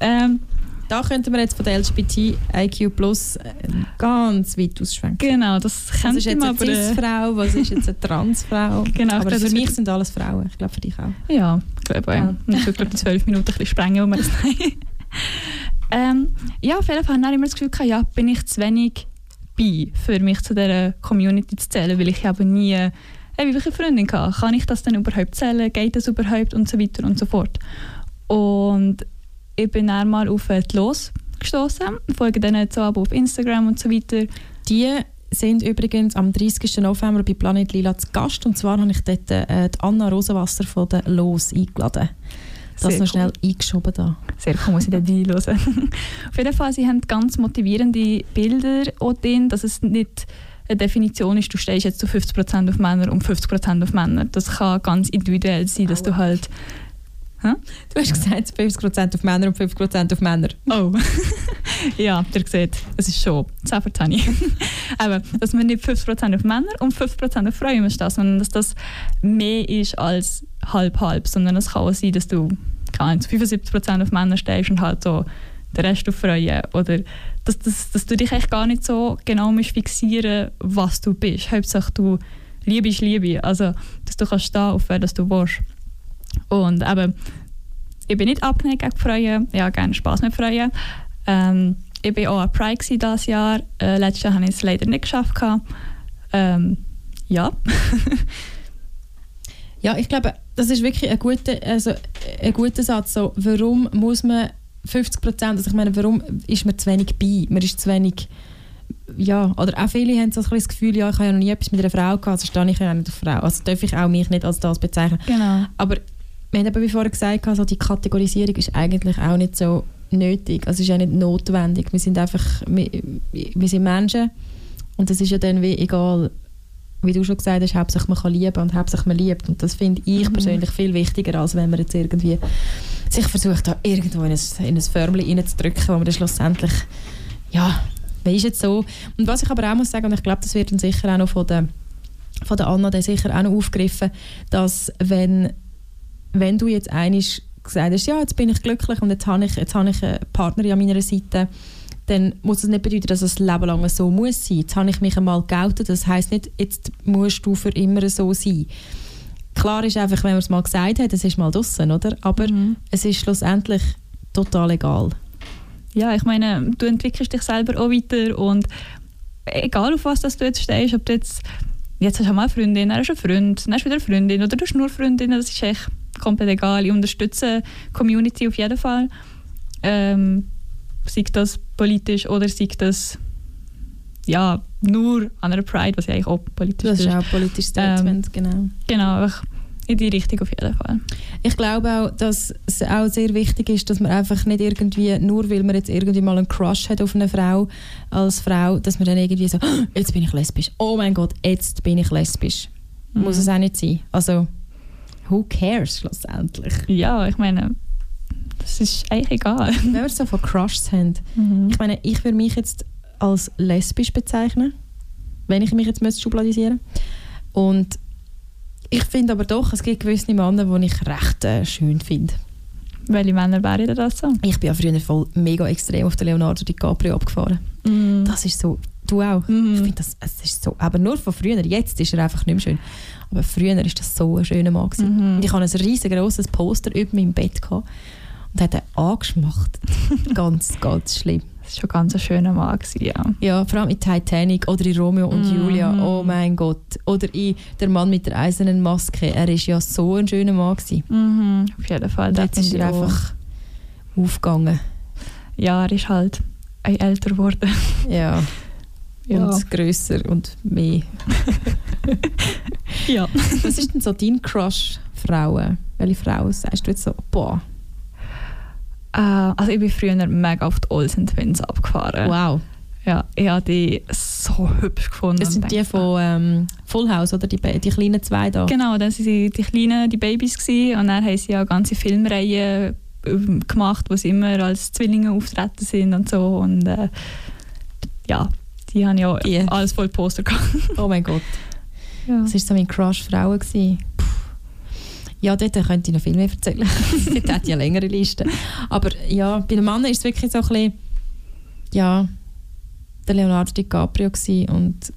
ähm, Da könnten wir jetzt von der LGBTIQ Plus äh, ganz weit ausschwenken. genau, das Was kennt ist jetzt man eine äh, Cis-Frau, was ist jetzt eine Transfrau? Genau, aber für mich sind alles Frauen. Ich glaube für dich auch. Ja, ich glaube ja. Und ich glaube, die zwölf Minuten ein bisschen sprengen, wo wir das ähm, Ja, auf jeden Fall habe ich immer das Gefühl, gehabt, ja, bin ich zu wenig bei, für mich zu dieser Community zu zählen, weil ich aber nie eine weibliche Freundin hatte. Kann ich das denn überhaupt zählen? Geht das überhaupt? Und so weiter und so fort. Und ich bin dann mal auf die Los gestoßen, folge denen so aber auf Instagram und so weiter. Die sind übrigens am 30. November bei Planet Lila zu Gast. Und zwar habe ich dort äh, die Anna Rosenwasser von der Los eingeladen. Das Sehr noch cool. schnell eingeschoben da. Sehr cool, muss ich dort einhören. Auf jeden Fall, sie haben ganz motivierende Bilder auch drin, dass es nicht eine Definition ist, du stehst jetzt zu 50% auf Männer und 50% auf Männer. Das kann ganz individuell sein, dass du halt... Du hast gesagt, 50% auf Männer und 50% auf Männer. Oh, ja, ihr seht, es ist schon 10 für 10. Aber dass man nicht 50% auf Männer und 50% auf Frauen stehen, sondern dass das mehr ist als halb-halb, sondern es kann auch sein, dass du keine zu 75% auf Männer stehst und halt so den Rest auf Frauen. Oder dass, dass, dass du dich eigentlich gar nicht so genau musst fixieren was du bist. Hauptsache du Liebe ist Liebe, also dass du kannst stehen auf wer du willst. Und eben, ich bin nicht abgeneigt gegen Frauen, ich habe gerne Spass mit Frauen. Ähm, ich war auch an Pride dieses Jahr. Äh, letztes Jahr habe ich es leider nicht geschafft. Ähm, ja. Ja, ich glaube, das ist wirklich ein guter, also ein guter Satz. So, warum muss man 50 Prozent, also ich meine, warum ist man zu wenig bei? Man ist zu wenig, ja, oder auch viele haben so ein das Gefühl, ja, ich habe ja noch nie etwas mit einer Frau gehabt, also stehe ich ja auch nicht auf Frau. Also darf ich auch mich nicht als das bezeichnen. Genau. Aber wir haben eben wie vorher gesagt, also die Kategorisierung ist eigentlich auch nicht so nötig, also ist auch nicht notwendig. Wir sind einfach, wir, wir sind Menschen und es ist ja dann wie egal, wie du schon gesagt hast, Hauptsache man kann lieben und Hauptsache man liebt. Und das finde ich Mhm. persönlich viel wichtiger, als wenn man jetzt irgendwie sich versucht, da irgendwo in ein, in ein Förmchen reinzudrücken, wo man dann schlussendlich, ja, wie ist jetzt so. Und was ich aber auch muss sagen, und ich glaube, das wird dann sicher auch noch von der, von der Anna dann sicher auch noch aufgegriffen, dass wenn, wenn du jetzt einig gesagt hast, ja, jetzt bin ich glücklich und jetzt habe ich, jetzt habe ich eine Partnerin an meiner Seite, dann muss das nicht bedeuten, dass es ein Leben lang so muss sein. Jetzt habe ich mich einmal geoutet, das heisst nicht, jetzt musst du für immer so sein. Klar ist einfach, wenn man es mal gesagt hat, es ist mal draussen, oder? Aber Mhm. es ist schlussendlich total egal. Ja, ich meine, du entwickelst dich selber auch weiter und egal auf was das du jetzt stehst, ob du jetzt, jetzt hast du mal eine Freundin, dann hast du einen Freund, dann hast du wieder eine Freundin oder du hast nur Freundinnen, das ist echt komplett egal. Ich unterstütze die Community auf jeden Fall. Ähm, sei das politisch oder sei das ja, nur an einer Pride, was ja eigentlich auch politisch Das ist ist. auch ein politisches Statement, genau. Genau, einfach in die Richtung auf jeden Fall. Ich glaube auch, dass es auch sehr wichtig ist, dass man einfach nicht irgendwie, nur weil man jetzt irgendwie mal einen Crush hat auf eine Frau, als Frau, dass man dann irgendwie so, «Ah, jetzt bin ich lesbisch, oh mein Gott, jetzt bin ich lesbisch. Muss Mhm. es auch nicht sein. Also, who cares schlussendlich? Ja, ich meine, das ist eigentlich egal. Wenn wir so von Crushs haben, ich meine, ich würde mich jetzt als lesbisch bezeichnen, wenn ich mich jetzt müsste schubladisieren Und ich finde aber doch, es gibt gewisse Männer, die ich recht äh, schön finde. Welche Männer wären denn das so? Ich bin ja früher voll mega extrem auf den Leonardo DiCaprio abgefahren. Das ist so, du auch. Mhm. Ich finde das, es ist so, aber nur von früher. Jetzt ist er einfach nicht mehr schön. Aber früher ist das so ein schöner Mann. Mhm. Und ich hatte ein riesengroßes Poster über meinem Bett gehabt und hat er angeschmacht. ganz, ganz schlimm. Das war schon ganz ein schöner Mann, gewesen, ja. Ja, vor allem in Titanic oder in Romeo und Mhm. Julia. Oh mein Gott. Oder in Der Mann mit der eisernen Maske. Er ist ja so ein schöner Mann gewesen. Mhm, auf jeden Fall. Und jetzt ist er einfach aufgegangen. Ja, er ist halt ein älter geworden. Ja. Ja. Und grösser und mehr. ja. Was ist denn so dein Crush Frauen? Welche Frauen sagst du jetzt so, boah, also ich bin früher mega auf die Olsen Twins abgefahren. wow. Ja, ich habe die so hübsch gefunden. Das sind die von ähm, Full House, oder? Die, die kleinen zwei da. Genau, dann waren sie die kleinen, die Babys gewesen, und dann haben sie ja ganze Filmreihen ähm, gemacht, wo sie immer als Zwillinge auftreten sind und so und äh, ja, die haben ja Die. alles voll Poster gehabt. Oh mein Gott. Ja. Das war so mein Crush Frauen. gewesen. Ja, dort könnte ich noch viel mehr erzählen. dort hat ja längere Liste. Aber ja, bei den Männern ist es wirklich so ein bisschen, ja, der Leonardo DiCaprio gewesen und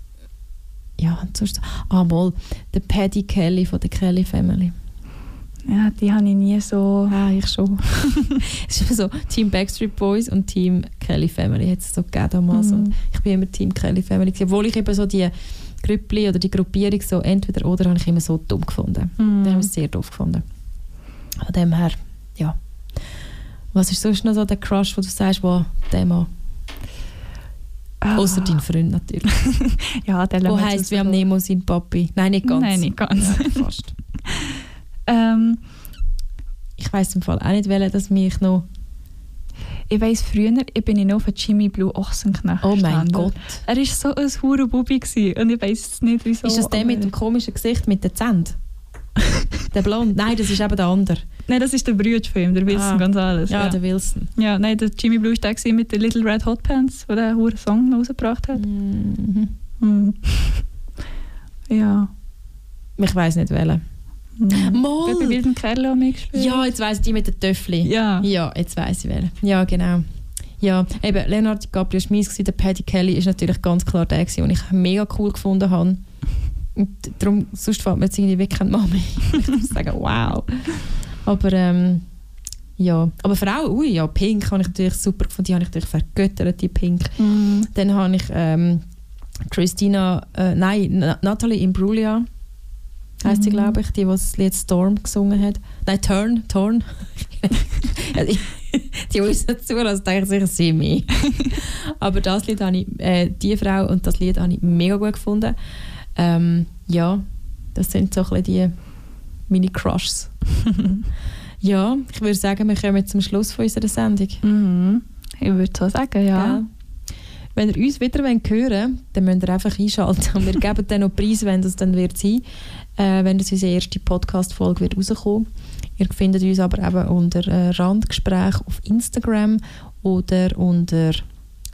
ja, und sonst, ah mal, der Paddy Kelly von der Kelly Family. ja, die habe ich nie so... Ah, ich schon. es ist immer so Team Backstreet Boys und Team Kelly Family hat es so gegeben damals. Mhm. Und ich bin immer Team Kelly Family gewesen, obwohl ich eben so die Grüppli oder die Gruppierung so entweder oder habe ich immer so dumm gefunden. Mhm. Die haben es sehr doof gefunden. Von dem her, ja. Was ist sonst noch so der Crush, wo du sagst, wow, der Mann? Ah. Außer dein Freund natürlich. Ja, der Wo wir heisst am so. Nemo sein Papi? Nein, nicht ganz. Nein, nicht ganz. Ja, fast. Ähm, Ich weiss im Fall auch nicht, welcher das mich noch... ich weiss, früher ich bin ich noch von Jimmy Blue Ochsenknecht Oh mein gestanden. Gott. Er war so ein hure Bubi gewesen, und ich weiss nicht, wieso. Ist das der mit dem komischen Gesicht mit den Zähnen? der Blond? Nein, das ist eben der andere. Nein, das ist der Bruder von ihm, der Wilson Ah. Gonzalez. Ja, Ja, der Wilson. ja, nein, der Jimmy Blue war der mit den Little Red Hot Pants, der den hure Song rausgebracht hat. Mhm. Mhm. Ja. Ich weiss nicht welchen. Mhm. Mal! Bei Wilden Kerl auch mitgespielt? Ja, jetzt weiss ich die mit den Töffli. Ja. Ja, jetzt weiss ich welchen. Ja, genau. Ja, eben, Leonardo DiCaprio war meins, der Paddy Kelly ist natürlich ganz klar der, gewesen, den ich mega cool gefunden habe. Und darum, sonst fällt mir jetzt irgendwie wirklich kein Mami. ich muss sagen, wow. Aber ähm, ja, aber Frauen, ui, ja, Pink habe ich natürlich super gefunden, die habe ich natürlich vergöttert, die Pink. Mhm. Dann habe ich ähm, Christina, äh, nein, Na Natalie Imbruglia, heißt sie, Mhm. glaube ich, die, die das Lied Storm gesungen hat. Nein, Turn, Turn. ja, die, die uns nicht zulassen, denke ich sicher sie mehr. Aber das Lied habe ich, äh, die Frau und das Lied habe ich mega gut gefunden. Ähm, ja, das sind so ein bisschen die meine Crushs. ja, ich würde sagen, wir kommen zum Schluss von unserer Sendung. Mhm. Ich würde so sagen, ja. Gell? Wenn ihr uns wieder hören wollt, dann müsst ihr einfach einschalten. Und wir geben dann noch Preis, wenn das dann wird sein, äh, wenn das unsere erste Podcast-Folge wird rauskommen. Ihr findet uns aber eben unter äh, Randgespräch auf Instagram oder unter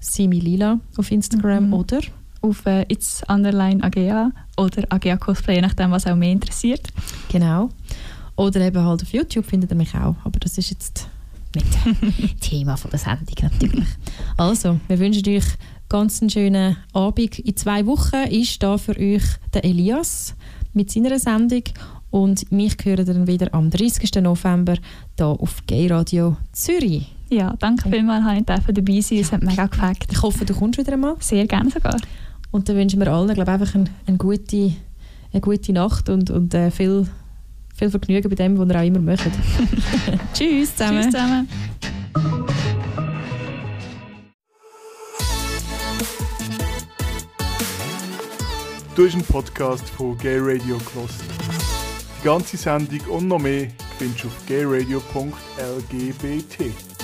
Similila auf Instagram Mhm. oder Auf äh, It's Underline AGA oder AGA Cosplay, je nachdem, was auch mehr interessiert. genau oder eben halt auf YouTube findet ihr mich auch. Aber das ist jetzt nicht Thema von der Sendung natürlich. Also, wir wünschen euch ganz einen schönen Abend. In zwei Wochen ist da für euch der Elias mit seiner Sendung und mich hören dann wieder am 30. November da auf Gay Radio Zürich. Ja, danke vielmals, dass ich dabei sein Es hat mega gefällt. Ich hoffe, du kommst wieder einmal. Sehr gerne sogar. Und dann wünschen wir allen, glaube ich, einfach eine, eine, gute, eine gute Nacht und, und äh, viel, Viel Vergnügen bei dem, was ihr auch immer macht. Tschüss zusammen. Tschüss zusammen. Du hast einen Podcast von Gay Radio gehört. Die ganze Sendung und noch mehr findest du auf gayradio.lgbt.